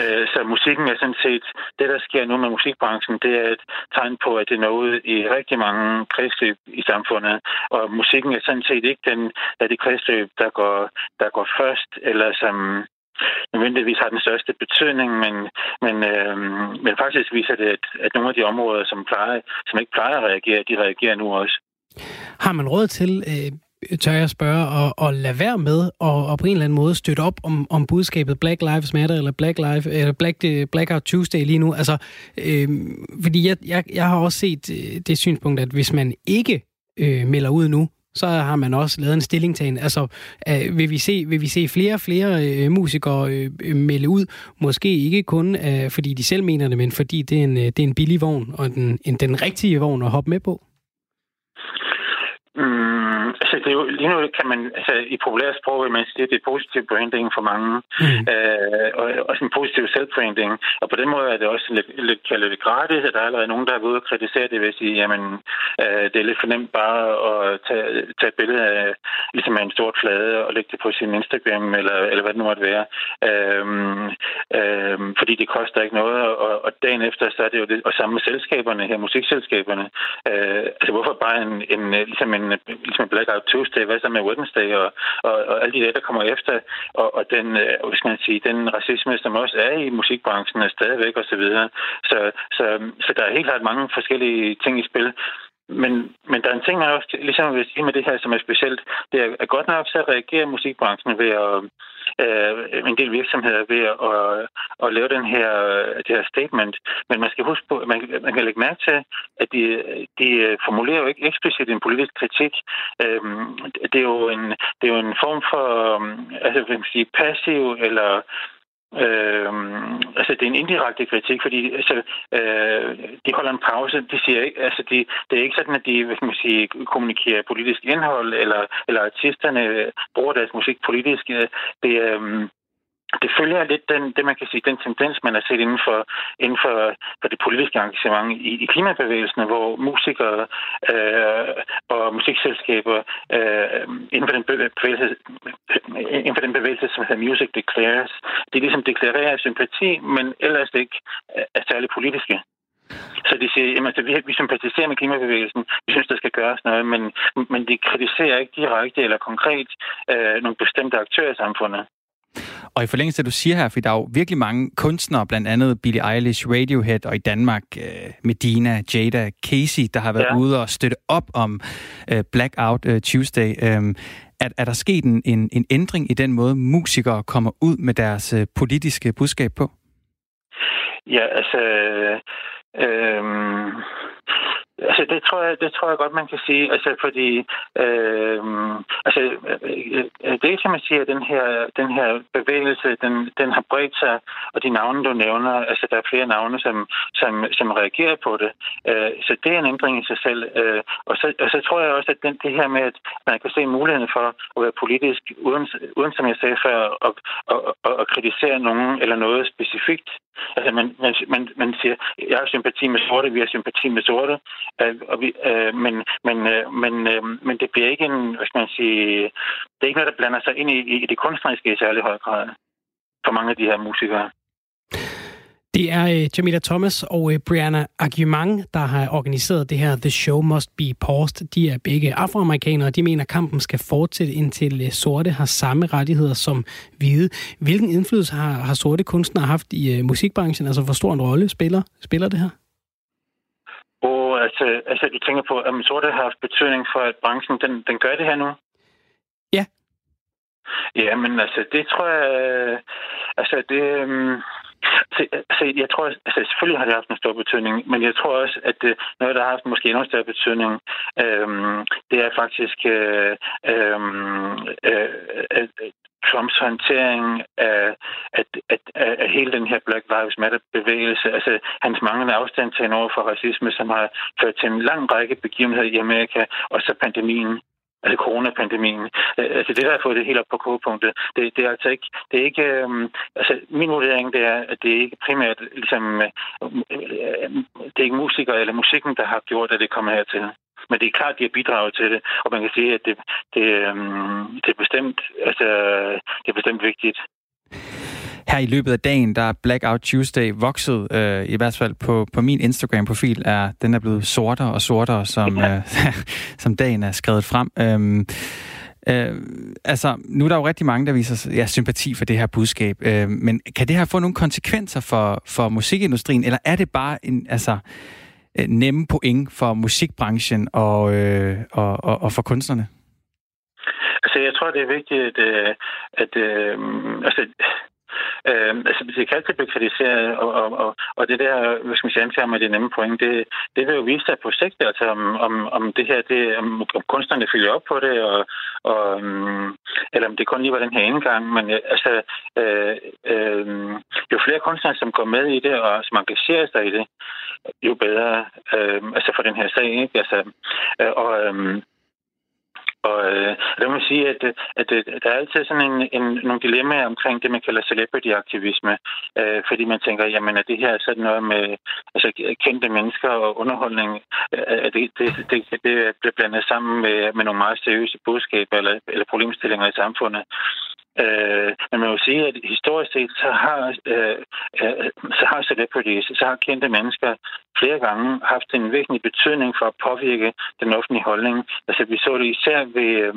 E: Øh, så musikken er sådan set, det der sker nu med musikbranchen, det er et tegn på, at det er noget i rigtig mange kredsløb i samfundet. Og musikken er sådan set ikke den, der de kredsløb, der går, der går først, eller som, nødvendigvis har den største betydning, men, men, øh, men faktisk viser det, at, at nogle af de områder, som, plejer, som ikke plejer at reagere, de reagerer nu også.
A: Har man råd til, øh, tør jeg spørge, at, at lade være med og, og på en eller anden måde støtte op om, om budskabet Black Lives Matter eller Black Life, eller Black, øh, Blackout Tuesday lige nu? Altså, øh, fordi jeg, jeg, jeg har også set øh, det synspunkt, at hvis man ikke øh, melder ud nu, så har man også lavet en stillingtagen. Altså, øh, vil, vi se, vil vi se flere og flere øh, musikere øh, melde ud? Måske ikke kun, øh, fordi de selv mener det, men fordi det er en, øh, det er en billig vogn, og den, en, den rigtige vogn at hoppe med på?
E: Mm, altså, det er jo, lige nu kan man, altså, i populært sprog vil man sige, at det er positiv branding for mange, mm. øh, og også en positiv self-branding. Og på den måde er det også lidt, lidt kaldet det gratis, at der er allerede nogen, der er ude og kritisere det ved at sige, jamen, øh, det er lidt fornemt bare at tage, tage et billede af, ligesom af en stort flade og lægge det på sin Instagram, eller, eller hvad det nu måtte være. Øh, øh, fordi det koster ikke noget, og, og dagen efter, så er det jo det, og samme med selskaberne her, musikselskaberne. Øh, altså, hvorfor bare en, en ligesom en, ligesom Blackout Tuesday, hvad så med Wednesday og, og, og alle de der, der kommer efter, og, og den, øh, hvis man sige, den racisme, som også er i musikbranchen, er stadigvæk osv. Så, videre. så, så, så der er helt klart mange forskellige ting i spil. Men, men der er en ting, man også ligesom vil sige med det her, som er specielt. Det er godt nok så reagerer musikbranchen ved at øh, en del virksomheder ved at, at, at lave den her, det her statement. Men man skal huske på, man, man kan lægge mærke til, at de, de formulerer jo ikke eksplicit en politisk kritik. Øh, det, er jo en, det er jo en form for øh, altså, hvad man sige, passiv eller Øh, altså, det er en indirekte kritik, fordi altså, øh, de holder en pause. De siger ikke, altså, de, det er ikke sådan, at de hvad man sige, kommunikerer politisk indhold, eller, eller artisterne bruger deres musik politisk. Det, øh, det følger lidt den, det, man kan sige, den tendens, man har set inden for, inden for, for det politiske engagement i, i klimabevægelsen, hvor musikere øh, og musikselskaber øh, inden, for den bevægelse, inden for den bevægelse, som hedder Music Declares, de ligesom deklarerer sympati, men ellers ikke er særlig politiske. Så de siger, jamen, altså, vi, vi sympatiserer med klimabevægelsen, vi synes, der skal gøres noget, men, men de kritiserer ikke direkte eller konkret øh, nogle bestemte aktører i samfundet.
B: Og i forlængelse af det, du siger her, for der er jo virkelig mange kunstnere, blandt andet Billie Eilish, Radiohead og i Danmark øh, Medina, Jada, Casey, der har været ja. ude og støtte op om øh, Blackout øh, Tuesday. Øh, er, er der sket en, en, en ændring i den måde, musikere kommer ud med deres øh, politiske budskab på?
E: Ja, altså... Øh, Altså, det tror jeg, det tror jeg godt, man kan sige. Altså, fordi øh, altså, øh, øh det kan man sige, at den her, den her bevægelse, den, den har bredt sig, og de navne, du nævner, altså, der er flere navne, som, som, som reagerer på det. Øh, så det er en ændring i sig selv. Øh, og, så, og så tror jeg også, at den, det her med, at man kan se muligheden for at være politisk, uden, uden som jeg sagde før, at, at, at, at kritisere nogen eller noget specifikt. Altså, man, man, man, man siger, jeg har sympati med sorte, vi har sympati med sorte. Øh, og vi, øh, men, men, øh, men, øh, men det bliver ikke en, hvad skal man sige, det er ikke noget, der blander sig ind i, i det kunstneriske i særlig høj grad for mange af de her musikere.
A: Det er uh, Jamila Thomas og uh, Brianna Aguimang, der har organiseret det her The Show Must Be Paused. De er begge afroamerikanere, og de mener, at kampen skal fortsætte indtil uh, sorte har samme rettigheder som hvide. Hvilken indflydelse har, har sorte kunstnere haft i uh, musikbranchen? Altså, hvor stor en rolle spiller, spiller det her?
E: Og altså, altså du tænker på, at sorte har haft betydning for, at branchen den, den gør det her nu?
A: Ja.
E: Ja, men altså, det tror jeg... Altså, det... Um, Se, se, jeg tror, altså, selvfølgelig har det haft en stor betydning, men jeg tror også, at det, noget, der har haft måske endnu større betydning, øhm, det er faktisk øh, øhm, øh, øh, Trumps håndtering af, at, at, at, at hele den her Black Lives Matter-bevægelse, altså hans manglende afstand til over for racisme, som har ført til en lang række begivenheder i Amerika, og så pandemien altså coronapandemien. Øh, altså det, der har fået det helt op på kogepunktet, det, det er altså ikke, det er ikke, øh, altså min vurdering, det er, at det er ikke primært, ligesom, øh, øh det er ikke musikere eller musikken, der har gjort, at det kommer hertil. Men det er klart, at de har bidraget til det, og man kan sige, at det, det, øh, det er bestemt, altså, det er bestemt vigtigt.
B: Her i løbet af dagen, der er Blackout Tuesday vokset, øh, i hvert fald på, på min Instagram-profil, er den er blevet sortere og sortere, som, øh, som dagen er skrevet frem. Øhm, Øh, altså, nu er der jo rigtig mange, der viser ja, sympati for det her budskab, øh, men kan det her få nogle konsekvenser for, for musikindustrien, eller er det bare en, altså, øh, nemme point for musikbranchen og, øh, og, og, og for kunstnerne?
E: Altså, jeg tror, det er vigtigt, at, øh, at, at øh, altså, øh, altså, det kan altid blive kritiseret, og, og, og, og det der, hvad skal man sige, anklager med det nemme point, det, det vil jo vise sig på sigt, altså om, om, om det her, det, om, om kunstnerne følger op på det, og, og, øhm, eller om det kun lige var den her indgang, men øh, altså, øh, øh, jo flere kunstnere, som går med i det, og som engagerer sig i det, jo bedre, øh, altså for den her sag, ikke? Altså, øh, og, øh, og øh, det må man sige, at, at, at der er altid sådan en, en, nogle dilemmaer omkring det, man kalder celebrity-aktivisme. Øh, fordi man tænker, jamen er det her sådan noget med altså, kendte mennesker og underholdning, øh, det, det, det, det bliver blandet sammen med, med nogle meget seriøse budskaber eller, eller problemstillinger i samfundet. Øh, men man må sige, at historisk set, så har, øh, øh, så har celebrities, så har kendte mennesker flere gange haft en væsentlig betydning for at påvirke den offentlige holdning. Altså vi så det især ved, øh,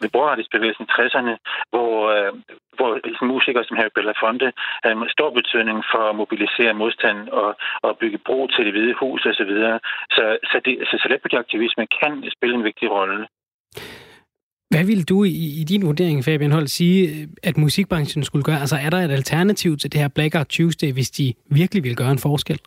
E: ved borgerrettighedsbevægelsen i 60'erne, hvor, øh, hvor ligesom, musikere som Harry Belafonte havde en stor betydning for at mobilisere modstand og, og bygge bro til det hvide hus osv. Så, videre. så, så, det, så celebrity-aktivisme kan spille en vigtig rolle.
A: Hvad vil du i, i din vurdering, Fabian Holt, sige, at musikbranchen skulle gøre? Altså er der et alternativ til det her Blackout Tuesday, hvis de virkelig vil gøre en forskel?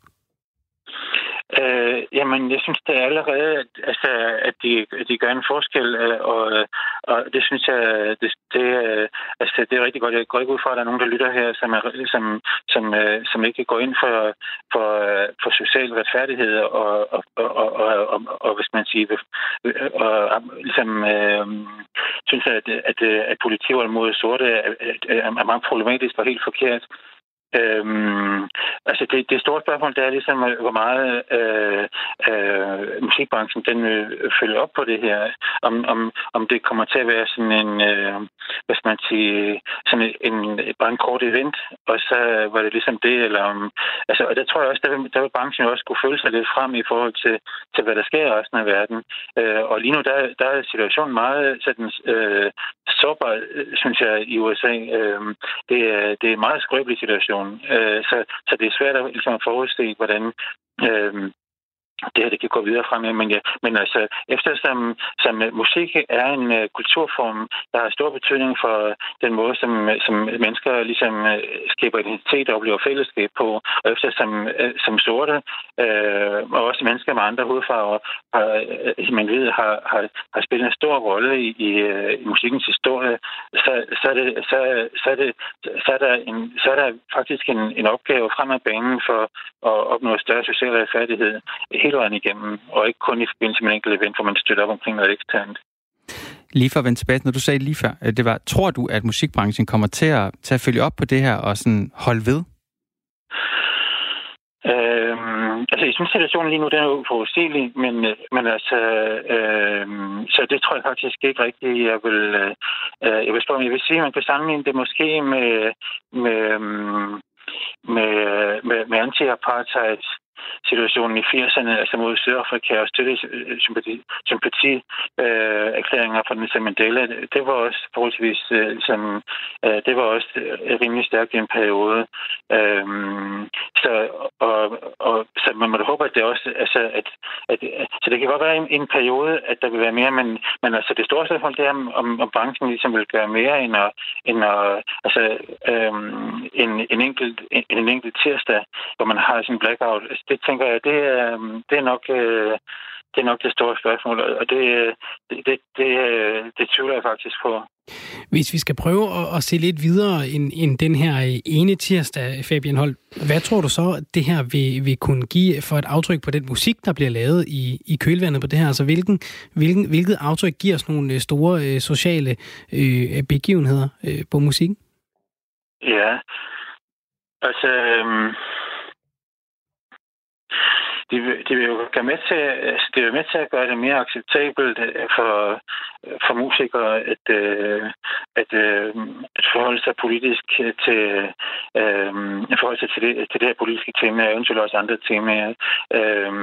E: Øh, jamen, jeg synes det er allerede, at, altså, at, de, at de gør en forskel, øh, og, øh, og det synes jeg, det, det, øh, altså, det er rigtig godt. Jeg går ikke ud fra, at der er nogen, der lytter her, som, er, som, som, øh, som ikke går ind for, for, øh, for social retfærdighed, og, og, og, og, og, og, og hvis man siger, og, og ligesom, øh, synes, at, at, at politi mod sorte er, er, er meget problematisk og helt forkert. Øhm, altså det, det store spørgsmål, det er ligesom, øh, hvor meget øh, øh, musikbranchen den øh, følger op på det her. Om, om, om det kommer til at være sådan en, øh, hvad skal man sige, sådan en, bare en kort event, og så var det ligesom det, eller om, altså, og der tror jeg også, der vil, der vil branchen også kunne føle sig lidt frem i forhold til, til hvad der sker i resten af verden. Øh, og lige nu, der, der er situationen meget sådan, øh, sårbar, øh, synes jeg, i USA. Øh, det, er, det er en meget skrøbelig situation. Øh, så, så det er svært at, ligesom, at forudse, hvordan øh, det her det kan gå videre frem. Men, ja, men altså, eftersom som øh, musik er en uh, kulturform, der har stor betydning for øh, den måde, som, som mennesker ligesom uh, skaber identitet og oplever fællesskab på, og eftersom uh, som sorte uh, og også mennesker med andre hudfarver, har, uh, man ved, har, har, har spillet en stor rolle i, i, uh, i musikkens historie, så, så, er det, så, så, er det, så, er der en, så er der faktisk en, en opgave frem ad banen for at opnå større social retfærdighed hele vejen igennem, og ikke kun i forbindelse med en enkelt event, hvor man støtter op omkring noget eksternt.
B: Lige for at vende tilbage, når du sagde lige før, det var, tror du, at musikbranchen kommer til at, til at følge op på det her og sådan holde ved?
E: Øhm, altså, jeg synes, situationen lige nu den er uforudsigelig, men, men altså, øhm, så det tror jeg faktisk ikke rigtigt, jeg vil, øh, jeg vil spørge, jeg vil sige, at man kan sammenligne det måske med, med, øhm, med, med, med anti-apartheid situationen i 80'erne, altså mod Sydafrika og støtte øh, sympati, sympati øh, erklæringer fra Nelson Mandela, det var også forholdsvis øh, ligesom, øh, det var også øh, rimelig stærkt i en periode. Øh, så, og, og, så man må da håbe, at det også, altså, at, at, at, så det kan godt være en, en periode, at der vil være mere, men, men altså det store spørgsmål, det er, om, om branchen ligesom vil gøre mere end at, end at altså, øh, en, en, enkelt, en, en enkelt tirsdag, hvor man har sin blackout. Det tænker jeg, det er, det er nok... Øh, det er nok det store spørgsmål, og det, det, det, det, det tvivler jeg faktisk på.
A: Hvis vi skal prøve at, at se lidt videre end, end den her ene tirsdag, Fabian Holt, hvad tror du så, det her vil, vil kunne give for et aftryk på den musik, der bliver lavet i, i kølvandet på det her? Altså hvilken, hvilken, hvilket aftryk giver sådan nogle store øh, sociale øh, begivenheder øh, på musikken?
E: Ja, altså... Øh det, det vil jo gøre med til, altså, det vil med til at gøre det mere acceptabelt øh, for, øh, for musikere at, øh, at, øh, at forholde sig politisk til, øh, forholde sig til det, til det her politiske tema, og eventuelt også andre temaer. Øh,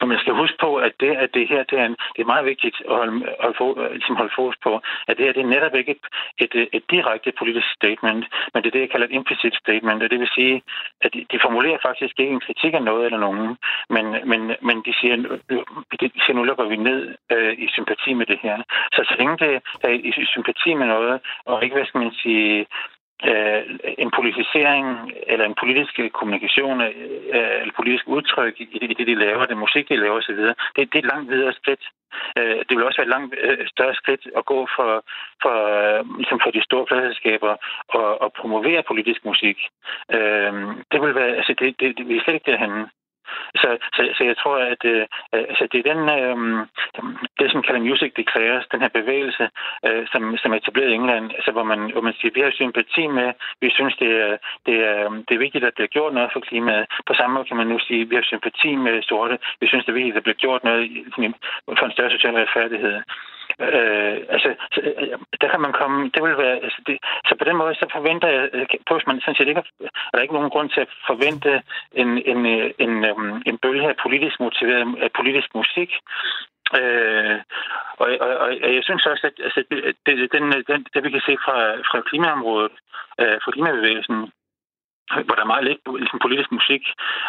E: og man skal huske på, at det, at det her det er, en, det er meget vigtigt at holde, holde, øh, ligesom holde fokus på, at det her det er netop ikke et, et, et direkte politisk statement, men det er det, jeg kalder et implicit statement. Og det vil sige, at de, de formulerer faktisk ikke en kritik af noget eller nogen, men, men, men de siger, øh, de siger, nu lukker vi ned øh, i sympati med det her. Så så længe det er i sympati med noget, og ikke, hvad skal man sige, øh, en politisering eller en politisk kommunikation øh, øh eller politisk udtryk i det, i det, de laver, det musik, de laver osv., det, det er et langt videre skridt. Øh, det vil også være et langt øh, større skridt at gå for, for, øh, ligesom for de store pladselskaber og, og promovere politisk musik. Øh, det vil være, altså det, det, det, vi er slet ikke derhenne. Så, så, så jeg tror, at øh, øh altså det er den, øh, det, som kalder Music Declares, den her bevægelse, øh, som, som er etableret i England, altså hvor man, hvor man siger, vi har sympati med, vi synes, det er, det, er, øh, det er vigtigt, at der bliver gjort noget for klimaet. På samme måde kan man nu sige, vi har sympati med sorte, vi synes, det er vigtigt, at der bliver gjort noget for en større social retfærdighed. Øh, altså, øh, øh, der kan man komme, det vil være, altså det, så på den måde, så forventer jeg, øh, på man sådan set ikke, er der ikke nogen grund til at forvente en, en, en, en, en bølge af politisk motiveret, af politisk musik, Øh, og, og, og jeg synes også, at altså, det, den, den, det vi kan se fra, fra klimaområdet, øh, fra klimabevægelsen, hvor der er meget lidt ligesom politisk musik,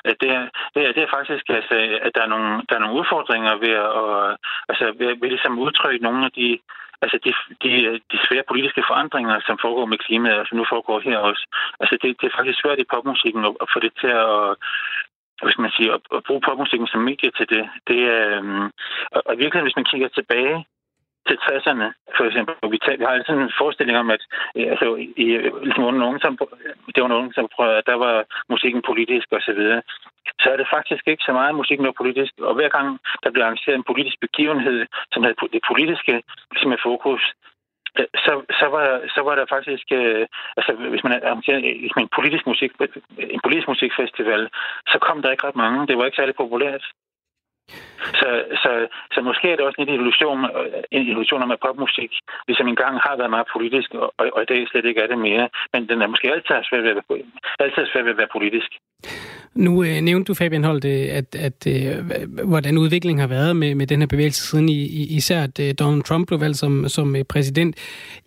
E: at det, er, det, er, det er faktisk, altså, at der er, nogle, der er nogle udfordringer ved at, og, altså, ved, ved ligesom udtrykke nogle af de, altså de, de, de svære politiske forandringer, som foregår med klimaet, og som nu foregår her også. Altså det, det er faktisk svært i popmusikken at, at få det til at, hvis man siger, at, at bruge popmusikken som medie til det. det er, øhm, og, og virkelig, hvis man kigger tilbage til 60'erne, for eksempel. Vi, tager, vi har sådan en forestilling om, at øh, altså, i, ligesom under nogen, som, det var nogen, som prøvede, at der var musikken politisk og så videre. Så er det faktisk ikke så meget musikken var politisk. Og hver gang der bliver arrangeret en politisk begivenhed, som havde det politiske ligesom som er fokus, øh, så, så, var, så var der faktisk, øh, altså hvis man arrangerer ligesom en politisk musik, en politisk musikfestival, så kom der ikke ret mange. Det var ikke særlig populært. Så, så, så måske er det også en illusion, øh, en illusion om, at popmusik ligesom engang har været meget politisk, og, og i dag slet ikke er det mere. Men den er måske altid svært ved at være, altid svært ved at være politisk.
A: Nu øh, nævnte du, Fabian Holt, at, at, at øh, hvordan udviklingen har været med, med den her bevægelse siden i, især at øh, Donald Trump blev valgt som, som øh, præsident.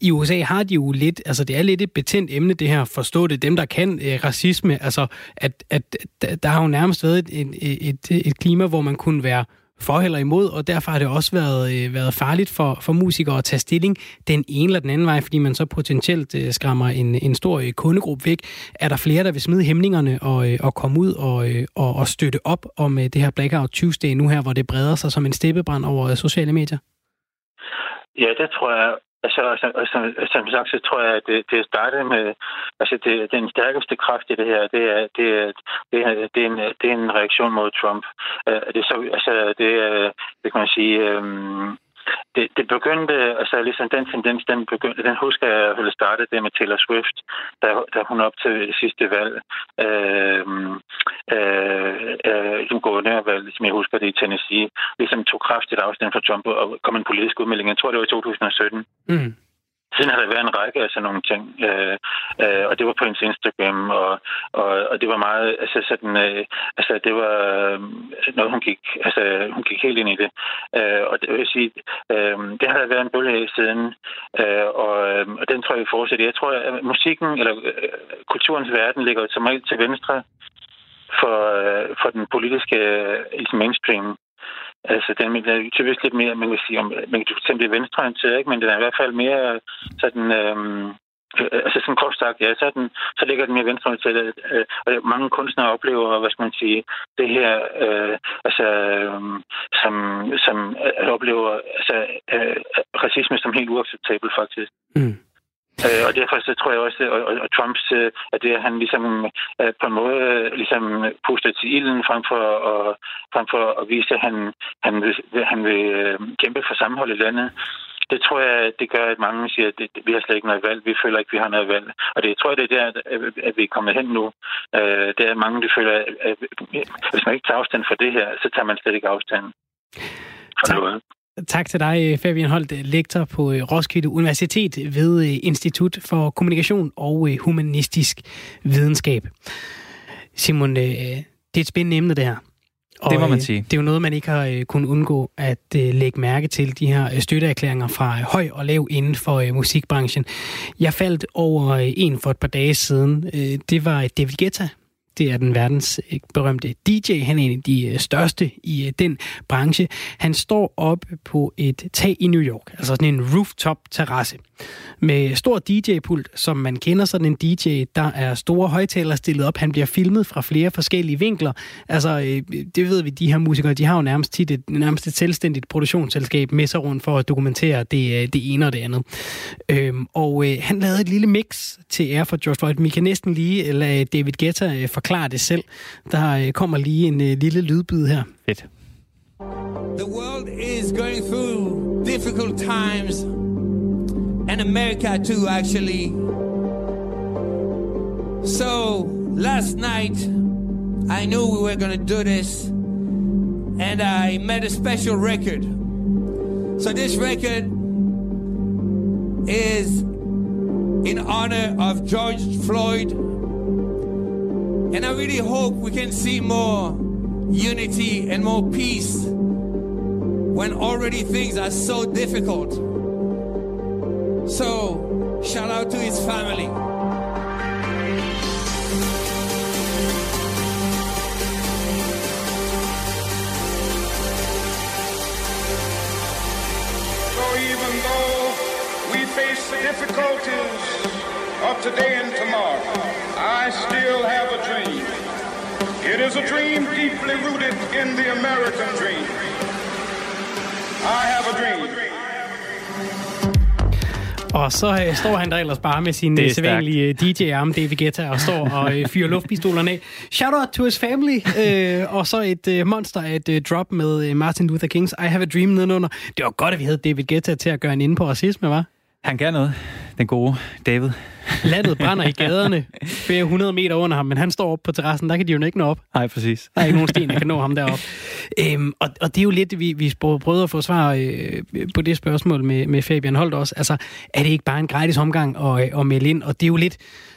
A: I USA har de jo lidt, altså det er lidt et betændt emne, det her forstå det, dem der kan øh, racisme, altså at, at der har jo nærmest været et, et, et, et klima, hvor man kunne være for eller imod, og derfor har det også været, øh, været farligt for, for musikere at tage stilling den ene eller den anden vej, fordi man så potentielt øh, skræmmer en, en stor øh, kundegruppe væk. Er der flere, der vil smide hæmningerne og, øh, og komme ud og, øh, og, og støtte op om øh, det her Blackout Tuesday nu her, hvor det breder sig som en steppebrand over øh, sociale medier?
E: Ja, det tror jeg Altså, som, som, som sagt, så tror jeg, at det, det startede med, altså det, den stærkeste kraft i det her, det er, det er, det er, det er, en, det er en reaktion mod Trump. Uh, det, så, altså, det er, det kan man sige, um, det, det begyndte, altså ligesom den tendens, den, begyndte, den husker jeg, at starte startede det med Taylor Swift, da, da hun op til det sidste valg, øhm, øh, øh, øh, som guvernørvalg, som jeg husker det i Tennessee, ligesom tog kraftigt afstand fra Trump og kom en politisk udmelding. Jeg tror, det var i 2017. Mm. Siden har der været en række af sådan nogle ting, øh, øh, og det var på hendes Instagram, og, og, og det var meget, altså sådan, øh, altså det var øh, noget, hun gik, altså hun gik helt ind i det. Øh, og det vil sige, øh, det har der været en bølge af siden, øh, og, øh, og den tror jeg, vi fortsætter. Jeg tror, at musikken, eller øh, kulturens verden, ligger som regel til venstre for, øh, for den politiske øh, mainstream. Altså, den er typisk lidt mere, man kan sige, om, man kan simpelthen venstreorienteret, ikke? men den er i hvert fald mere sådan, øhm, øh, altså sådan kort sagt, ja, så, den, så ligger den mere venstreorienteret. Øh, og mange kunstnere oplever, hvad skal man sige, det her, øh, altså, øh, som, som øh, oplever altså, øh, racisme som helt uacceptabel, faktisk. Mm. Øh, og derfor så tror jeg også, at og, og Trumps, øh, at det, han ligesom øh, på en måde øh, ligesom puster til ilden frem for, og, frem for at vise, at han, han vil, han vil kæmpe for sammenhold i landet, det tror jeg, det gør, at mange siger, at det, vi har slet ikke noget valg. Vi føler ikke, vi har noget valg. Og det jeg tror jeg, det er der, at vi er kommet hen nu. Det er, at mange de føler, at hvis man ikke tager afstand for det her, så tager man slet ikke afstand for tak. noget.
A: Tak til dig, Fabian Holt, lektor på øh, Roskilde Universitet ved øh, Institut for Kommunikation og øh, Humanistisk Videnskab. Simon, det er et spændende emne, det her.
B: Og det må man sige.
A: Det er jo noget, man ikke har kunnet undgå at lægge mærke til, de her støtteerklæringer fra høj og lav inden for musikbranchen. Jeg faldt over en for et par dage siden. Det var David Guetta, det er den verdens øh, berømte DJ. Han er en af de øh, største i øh, den branche. Han står oppe på et tag i New York, altså sådan en rooftop-terrasse med stor DJ-pult, som man kender sådan en DJ. Der er store højtalere stillet op. Han bliver filmet fra flere forskellige vinkler. Altså, det ved vi, de her musikere, de har jo nærmest tit et, nærmest et selvstændigt produktionsselskab med sig rundt for at dokumentere det, det ene og det andet. Øhm, og øh, han lavede et lille mix til ære for George Floyd. Vi kan næsten lige lade David Guetta forklare forklare det selv. Der øh, kommer lige en øh, lille lydbid her.
B: Fedt.
F: The world is going through difficult times, and America too, actually. So last night, I knew we were going to do this, and I made a special record. So this record is in honor of George Floyd. And I really hope we can see more unity and more peace when already things are so difficult. So, shout out to his family.
G: So even though we face difficulties of today and tomorrow, I still have a dream. It is a dream deeply rooted in the American dream. I have a dream.
A: Og så øh, står han der ellers bare med sin øh, sædvanlige DJ-arm, David Guetta, og står og øh, fyrer luftpistolerne af. Shout out to his family. Øh, og så et øh, monster af et øh, drop med øh, Martin Luther Kings I Have a Dream nedenunder. Det var godt, at vi havde David Guetta til at gøre en inde på racisme, var?
B: Han gør noget, den gode David.
A: Landet brænder i gaderne flere hundrede meter under ham, men han står op på terrassen, der kan de jo ikke nå op.
B: Nej, præcis.
A: Der er ikke nogen sten, der kan nå ham derop. Øhm, og, og det er jo lidt, vi, vi prøvede at få svar øh, på det spørgsmål med, med Fabian Holt også. Altså, er det ikke bare en gratis omgang at, at melde ind? Og det er jo lidt,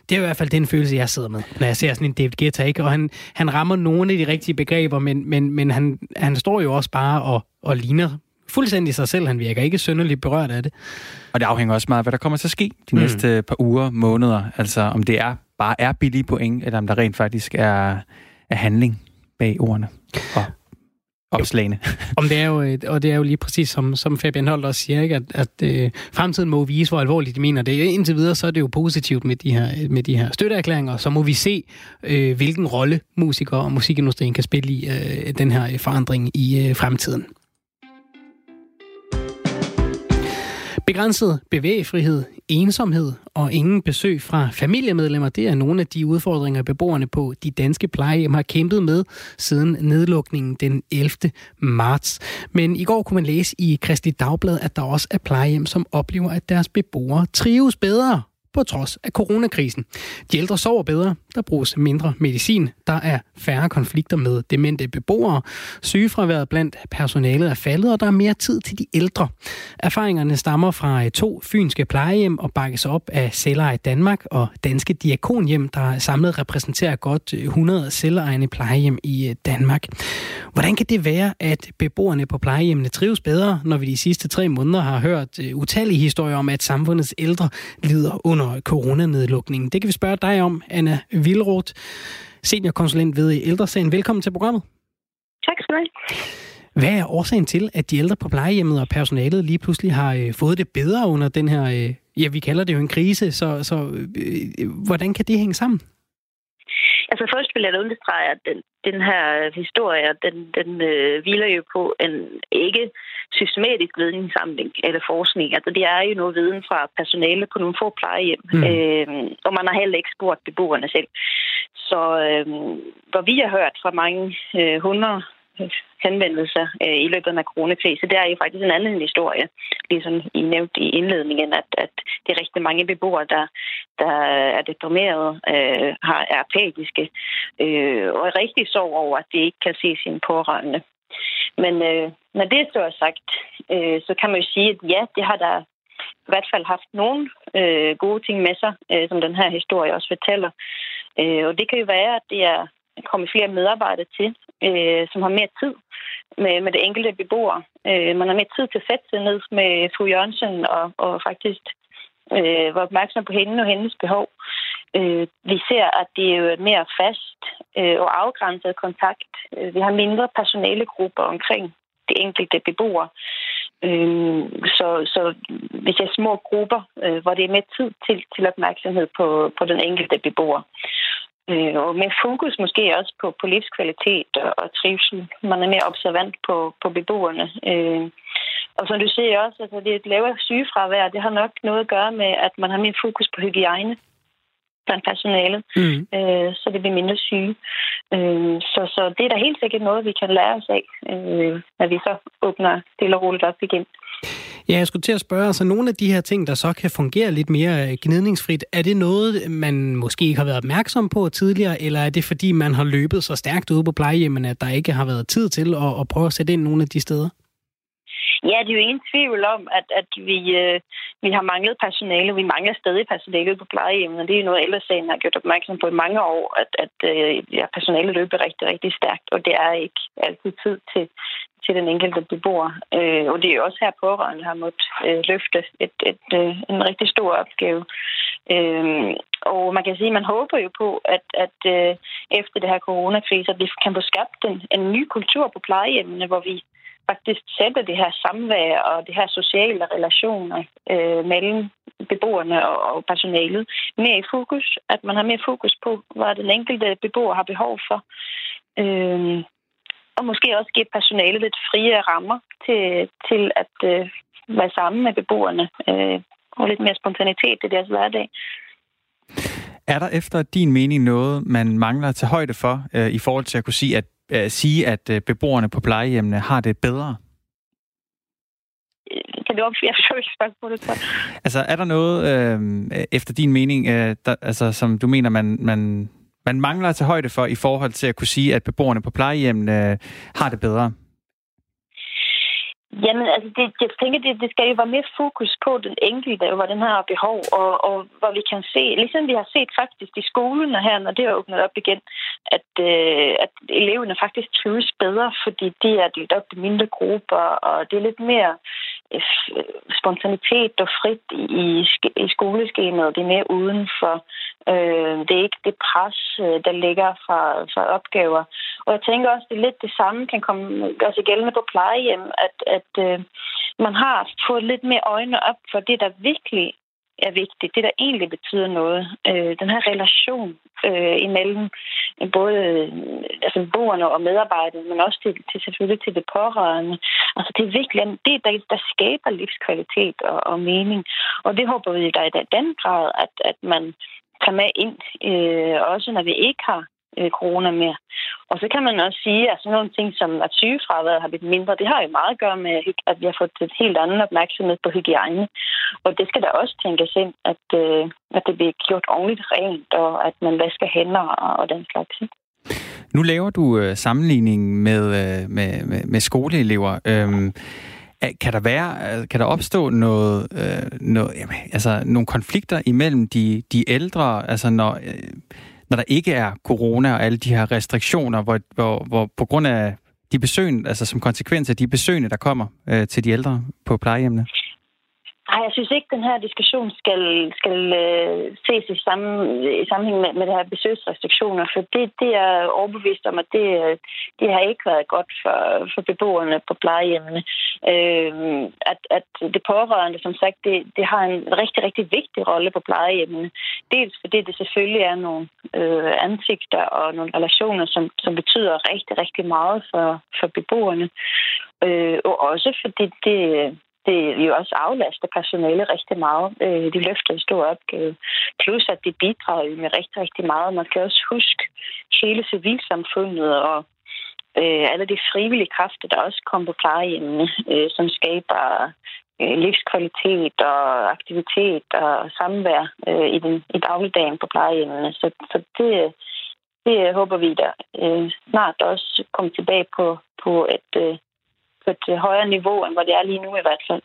A: det er i hvert fald den følelse, jeg sidder med, når jeg ser sådan en David Guetta, ikke? Og han, han rammer nogle af de rigtige begreber, men, men, men han, han står jo også bare og, og ligner fuldstændig sig selv. Han virker ikke synderligt berørt af det.
B: Og det afhænger også meget af, hvad der kommer til at ske de mm. næste par uger, måneder. Altså om det er bare er billige point, eller om der rent faktisk er, er handling bag ordene og opslagene.
A: Om det er jo, og det er jo lige præcis som, som Fabian Holt også siger, ikke? at, at øh, fremtiden må vise, hvor alvorligt de mener det. Indtil videre, så er det jo positivt med de her, med de her støtteerklæringer, så må vi se, øh, hvilken rolle musikere og musikindustrien kan spille i øh, den her forandring i øh, fremtiden. Begrænset bevægefrihed, ensomhed og ingen besøg fra familiemedlemmer, det er nogle af de udfordringer, beboerne på de danske plejehjem har kæmpet med siden nedlukningen den 11. marts. Men i går kunne man læse i Kristelig Dagblad, at der også er plejehjem, som oplever, at deres beboere trives bedre på trods af coronakrisen. De ældre sover bedre, der bruges mindre medicin, der er færre konflikter med demente beboere, sygefraværet blandt personalet er faldet, og der er mere tid til de ældre. Erfaringerne stammer fra øh, to fynske plejehjem og bakkes op af Celler i Danmark og Danske Diakonhjem, der samlet repræsenterer godt øh, 100 selvejende plejehjem i øh, Danmark. Hvordan kan det være, at beboerne på plejehjemmene trives bedre, når vi de sidste tre måneder har hørt utallige historier om, at samfundets ældre lider under under coronanedlukningen. Det kan vi spørge dig om, Anna Vilroth, seniorkonsulent ved Ældresagen. Velkommen til programmet.
H: Tak skal du have.
A: Hvad er årsagen til, at de ældre på plejehjemmet og personalet lige pludselig har øh, fået det bedre under den her, øh, ja, vi kalder det jo en krise, så, så øh, hvordan kan det hænge sammen?
H: Altså først vil jeg understrege, at den, den her historie, den, den øh, hviler jo på en ikke systematisk videnssamling eller forskning. Altså det er jo noget viden fra personale på nogle få plejehjem, mm. øh, og man har heller ikke spurgt beboerne selv. Så øh, hvor vi har hørt fra mange øh, hundrede henvendelser øh, i løbet af coronakrisen. Det er jo faktisk en anden historie, ligesom I nævnte i indledningen, at, at det er rigtig mange beboere, der, der er deprimerede, øh, har, er apatiske øh, og er rigtig sorg over, at de ikke kan se sine pårørende. Men øh, når det så er sagt, øh, så kan man jo sige, at ja, det har der i hvert fald haft nogle øh, gode ting med sig, øh, som den her historie også fortæller. Øh, og det kan jo være, at det er komme flere medarbejdere til, øh, som har mere tid med, med det enkelte beboer. Øh, man har mere tid til at sætte sig ned med fru Jørgensen og, og faktisk øh, var opmærksom på hende og hendes behov. Øh, vi ser, at det er jo mere fast øh, og afgrænset kontakt. Øh, vi har mindre personalegrupper omkring de enkelte beboere. Øh, så, så hvis jeg små grupper, øh, hvor det er mere tid til, til opmærksomhed på, på den enkelte beboer. Øh, og med fokus måske også på, på livskvalitet og, og trivsel. Man er mere observant på, på beboerne. Øh, og som du ser også, altså det er et lavere sygefravær. Det har nok noget at gøre med, at man har mere fokus på hygiejne blandt personalet, mm. øh, så det bliver mindre syge. Øh, så, så det er da helt sikkert noget, vi kan lære os af, øh, når vi så åbner stille og roligt op igen.
A: Ja, jeg skulle til at spørge, altså nogle af de her ting, der så kan fungere lidt mere øh, gnidningsfrit, er det noget, man måske ikke har været opmærksom på tidligere, eller er det fordi, man har løbet så stærkt ude på plejehjemmen, at der ikke har været tid til at, at prøve at sætte ind nogle af de steder?
H: Ja, det er jo ingen tvivl om, at, at vi, øh, vi har manglet personale. Vi mangler stadig personale på plejehjemmet, det er jo noget, ældresagen har gjort opmærksom på i mange år, at, at øh, ja, personale løber rigtig, rigtig stærkt, og det er ikke altid tid til, til den enkelte beboer. Øh, og det er jo også her pårørende har måttet øh, løfte et, et, øh, en rigtig stor opgave. Øh, og man kan sige, at man håber jo på, at, at øh, efter det her coronakrise, at vi kan få skabt en, en ny kultur på plejehjemmene, hvor vi faktisk sætter det her samvær og det her sociale relationer øh, mellem beboerne og, og personalet mere i fokus. At man har mere fokus på, hvad den enkelte beboer har behov for. Øh, og måske også give personalet lidt frie rammer til, til at øh, være sammen med beboerne øh, og lidt mere spontanitet i deres hverdag.
B: Er der efter din mening noget, man mangler at tage højde for øh, i forhold til at kunne sige, at øh, sige, at øh, beboerne på plejehjemmene har det bedre?
H: Kan du opføre spørgsmålet?
B: Altså, er der noget, øh, efter din mening, øh, der, altså, som du mener, man, man, man mangler at tage højde for i forhold til at kunne sige, at beboerne på plejehjemmene øh, har det bedre?
H: Jamen, altså, det, jeg tænker, det, det skal jo være mere fokus på den enkelte, hvor den har behov, og, og hvor vi kan se, ligesom vi har set faktisk i skolen her, når det er åbnet op igen, at, øh, at eleverne faktisk trives bedre, fordi de er delt op i mindre grupper, og det er lidt mere øh, spontanitet og frit i, i skoleskemaet, det er mere uden for Øh, det er ikke det pres, øh, der ligger fra, fra opgaver. Og jeg tænker også, at det lidt det samme kan komme, gøre sig gældende på plejehjem, at, at øh, man har fået lidt mere øjne op for det, der virkelig er vigtigt. Det, der egentlig betyder noget. Øh, den her relation øh, imellem øh, både øh, altså, boerne og medarbejderne, men også til, til selvfølgelig til det pårørende. Altså, det er virkelig det, der, der skaber livskvalitet og, og mening. Og det håber vi, der i den grad, at, at man tager med ind, øh, også når vi ikke har øh, corona mere. Og så kan man også sige, at sådan nogle ting som at sygefraværet har blivet mindre, det har jo meget at gøre med, at vi har fået et helt andet opmærksomhed på hygiejne. Og det skal der også tænkes ind, at, øh, at det bliver gjort ordentligt rent, og at man vasker hænder og, og den slags.
B: Nu laver du øh, sammenligning med, øh, med, med, med skoleelever. Øhm, kan der være, øh, kan der opstå noget, øh, noget jamen, altså nogle konflikter imellem de, de ældre, altså når, øh, når der ikke er corona og alle de her restriktioner, hvor, hvor, hvor på grund af de besøg, altså som konsekvens af de besøgende, der kommer øh, til de ældre på plejehjemmene?
H: Nej, jeg synes ikke, at den her diskussion skal, skal øh, ses i, samme, i sammenhæng med, med det her besøgsrestriktioner, for det, det er overbevist om, at det, øh, det har ikke været godt for, for beboerne på plejehjemmene. Øh, at, at det pårørende, som sagt, det, det har en rigtig, rigtig vigtig rolle på plejehjemmene. Dels fordi det selvfølgelig er nogle øh, ansigter og nogle relationer, som, som betyder rigtig, rigtig meget for, for beboerne. Øh, og også fordi det det jo også aflaster personale rigtig meget. Øh, de løfter en stor opgave. Plus at det bidrager med rigtig, rigtig meget. Man kan også huske hele civilsamfundet og øh, alle de frivillige kræfter, der også kommer på plejehjemmene, øh, som skaber øh, livskvalitet og aktivitet og samvær øh, i, den, i dagligdagen på plejehjemmene. Så, så det, det håber vi der øh, snart også kommer tilbage på, på et, øh, på et højere niveau, end hvor det er lige nu i hvert fald.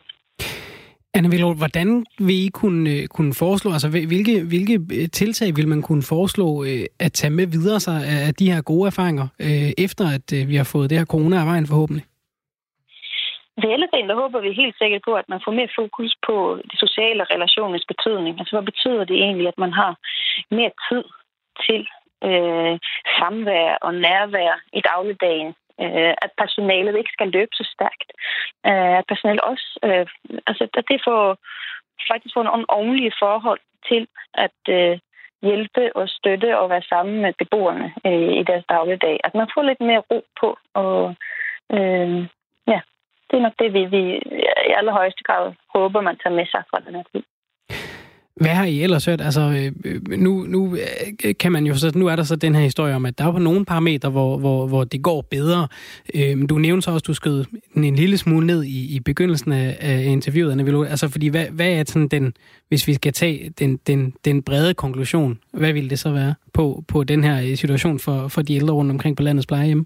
A: Anne Villor, hvordan vil I kunne, øh, kunne foreslå, altså hvilke, hvilke øh, tiltag vil man kunne foreslå øh, at tage med videre sig af de her gode erfaringer, efter at vi har fået det her corona af vejen forhåbentlig?
H: Reelle del, der håber vi helt sikkert på, at man får mere fokus på de sociale relationers betydning. Altså, hvad betyder det egentlig, at man har mere tid til øh, samvær og nærvær i dagligdagen. Øh, at personalet ikke skal løbe så stærkt. Øh, at personalet også, øh, altså at det får faktisk får nogle ordentlige forhold til at øh, hjælpe og støtte og være sammen med beboerne øh, i deres dagligdag. At man får lidt mere ro på. Og øh, ja, det er nok det, vi, vi i allerhøjeste grad håber, man tager med sig fra den her tid.
A: Hvad har I ellers hørt? Altså, øh, øh, nu, nu øh, kan man jo så, nu er der så den her historie om, at der er på nogle parametre, hvor, hvor, hvor det går bedre. Øh, du nævnte så også, at du skød en lille smule ned i, i begyndelsen af, af interviewet, Anna Altså, fordi hvad, hvad er sådan den, hvis vi skal tage den, den, den brede konklusion, hvad vil det så være på, på den her situation for, for de ældre rundt omkring på landets plejehjem?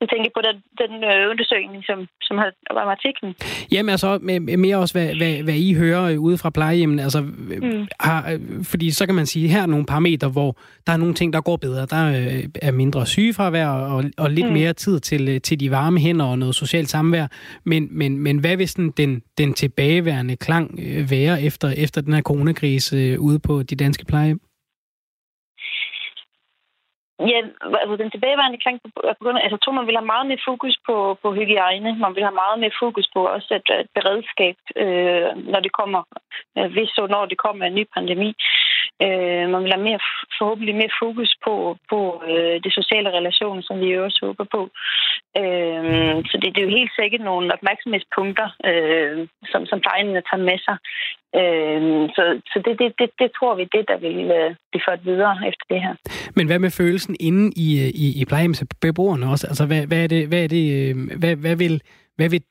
H: Du tænker på den, den øh, undersøgning, som, som var artiklen?
A: Jamen altså, mere også, hvad, hvad, hvad I hører øh, ude fra plejehjemmen. Altså, mm. har, fordi så kan man sige, her er nogle parametre, hvor der er nogle ting, der går bedre. Der er mindre sygefravær og, og lidt mm. mere tid til, til de varme hænder og noget socialt samvær. Men, men, men hvad vil sådan den, den tilbageværende klang være efter, efter den her coronakrise ude på de danske plejehjem?
H: Ja, altså den tilbageværende klang på, på altså, jeg tror, man vil have meget mere fokus på, på hygiejne. Man vil have meget mere fokus på også et, et beredskab, øh, når det kommer, øh, hvis og når det kommer en ny pandemi. Øh, man vil have mere, forhåbentlig mere fokus på, på øh, de sociale relationer, som vi også håber på. Øh, så det, det er jo helt sikkert nogle opmærksomhedspunkter, øh, som, som plejene tager med sig. Øh, så så det, det, det, det tror vi, det der vil øh, blive ført videre efter det her.
A: Men hvad med følelsen inde i, øh, i, i plejehjemsbeboerne altså også? Altså, hvad, hvad, er det, hvad, er det, øh, hvad, hvad, vil, hvad vil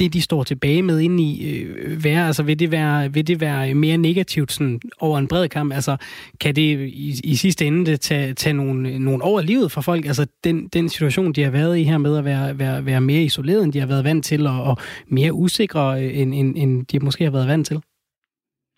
A: det, de står tilbage med ind i, øh, være? Altså, vil det være, vil det være mere negativt sådan, over en bred kamp? Altså, kan det i, i sidste ende det tage, tage nogle, nogle år af livet for folk? Altså, den, den situation, de har været i her med at være, være, være mere isoleret, end de har været vant til, og, og mere usikre, øh, end, end, end de måske har været vant til?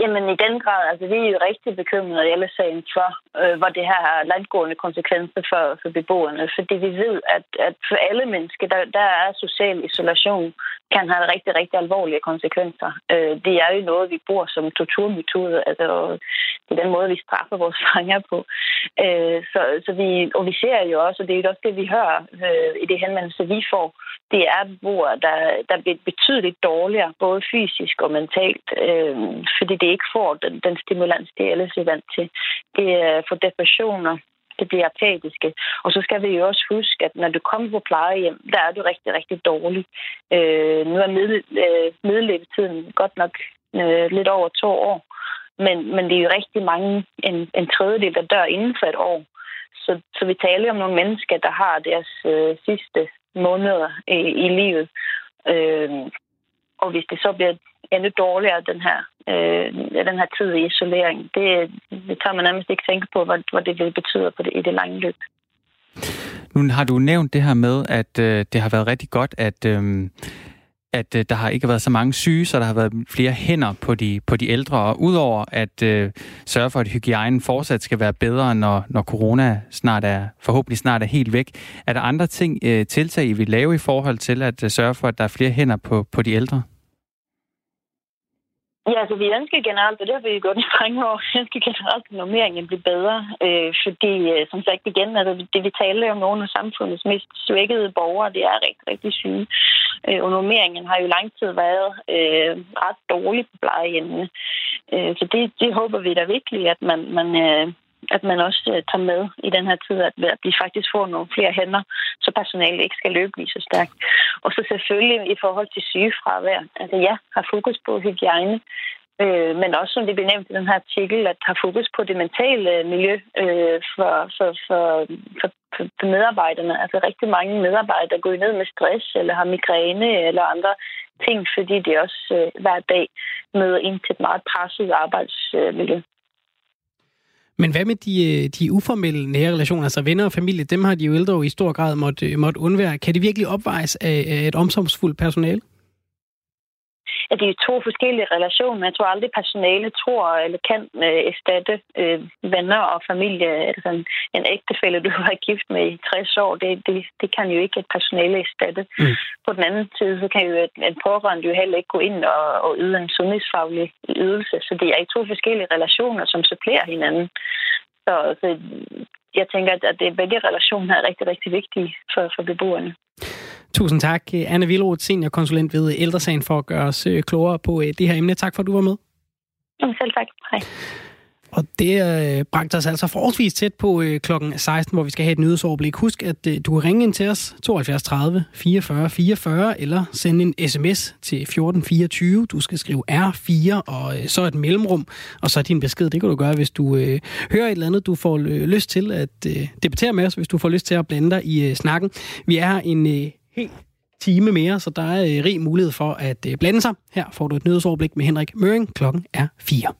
H: Jamen i den grad, altså vi er jo rigtig bekymrede i alle sagen for, øh, hvor det her har landgående konsekvenser for, for beboerne. Fordi vi ved, at, at for alle mennesker, der, der er social isolation, kan have rigtig, rigtig alvorlige konsekvenser. Øh, det er jo noget, vi bruger som torturmetode, altså det er den måde, vi straffer vores fanger på. Øh, så, så vi, og vi ser jo også, og det er jo også det, vi hører øh, i det henvendelse, vi får, det er beboere, der, der bliver betydeligt dårligere, både fysisk og mentalt, øh, fordi det ikke får den, den stimulans, de ellers er vant til. Det er for depressioner, det bliver apatiske. Og så skal vi jo også huske, at når du kommer på plejehjem, der er du rigtig, rigtig dårlig. Øh, nu er med, øh, middellevetiden godt nok øh, lidt over to år, men, men det er jo rigtig mange, en, en tredjedel, der dør inden for et år. Så, så vi taler om nogle mennesker, der har deres øh, sidste måneder i, i livet. Øh, og hvis det så bliver endnu dårligere, den her, øh, den her tid i isolering, det, det tager man nærmest ikke tænke på, hvad, hvad det vil betyde på det, i det lange løb.
B: Nu har du nævnt det her med, at øh, det har været rigtig godt, at, øh, at øh, der har ikke været så mange syge, så der har været flere hænder på de, på de ældre. Og udover at øh, sørge for, at hygiejnen fortsat skal være bedre, når, når corona snart er, forhåbentlig snart er helt væk, er der andre ting, øh, tiltag, I vil lave i forhold til at øh, sørge for, at der er flere hænder på, på de ældre?
H: Ja, altså vi ønsker generelt, og det har vi gjort i mange år, vi ønsker generelt, at normeringen bliver bedre. Øh, fordi, øh, som sagt igen, altså, det vi taler om nogle af samfundets mest svækkede borgere, det er rigtig, rigtig syge. Øh, og normeringen har jo lang tid været øh, ret dårlig på plejehjemmene. Øh, så det, det håber vi da virkelig, at man, man øh, at man også øh, tager med i den her tid, at, at vi faktisk får nogle flere hænder, så personalet ikke skal løbe lige så stærkt. Og så selvfølgelig i forhold til sygefravær. Altså ja, har fokus på hygiejne, øh, men også som det blev nævnt i den her artikel, at have fokus på det mentale øh, miljø øh, for, for, for, for, for medarbejderne. Altså rigtig mange medarbejdere går ned med stress, eller har migræne, eller andre ting, fordi det også øh, hver dag møder ind til et meget presset arbejdsmiljø.
A: Men hvad med de, øh, de uformelle nære relationer, altså venner og familie, dem har de jo ældre i stor grad måtte, øh, måtte undvære. Kan det virkelig opvejes af et omsorgsfuldt personale?
H: At det er to forskellige relationer. Jeg tror aldrig, personale tror eller kan øh, erstatte øh, venner og familie. Altså en, en ægtefælde, du har gift med i 60 år, det, det, det kan jo ikke et personale erstatte. Mm. På den anden side, så kan jo et, en pårørende jo heller ikke gå ind og, og yde en sundhedsfaglig ydelse. Så det er to forskellige relationer, som supplerer hinanden. Så, så jeg tænker, at det, begge relationer er rigtig, rigtig vigtige for, for beboerne.
A: Tusind tak, Anne Vilroth, seniorkonsulent ved Ældresagen, for at gøre os øh, klogere på øh, det her emne. Tak for, at du var med.
H: Selv tak. Hej.
A: Og det øh, bragte os altså forholdsvis tæt på øh, klokken 16, hvor vi skal have et nyhedsoverblik. Husk, at øh, du kan ringe ind til os 72 30 44 44, eller sende en sms til 1424. Du skal skrive R4, og øh, så et mellemrum, og så din besked. Det kan du gøre, hvis du øh, hører et eller andet, du får øh, lyst til at øh, debattere med os, hvis du får lyst til at blande dig i øh, snakken. Vi er en øh, helt time mere, så der er øh, rig mulighed for at øh, blande sig. Her får du et nyhedsoverblik med Henrik Møring. Klokken er 4.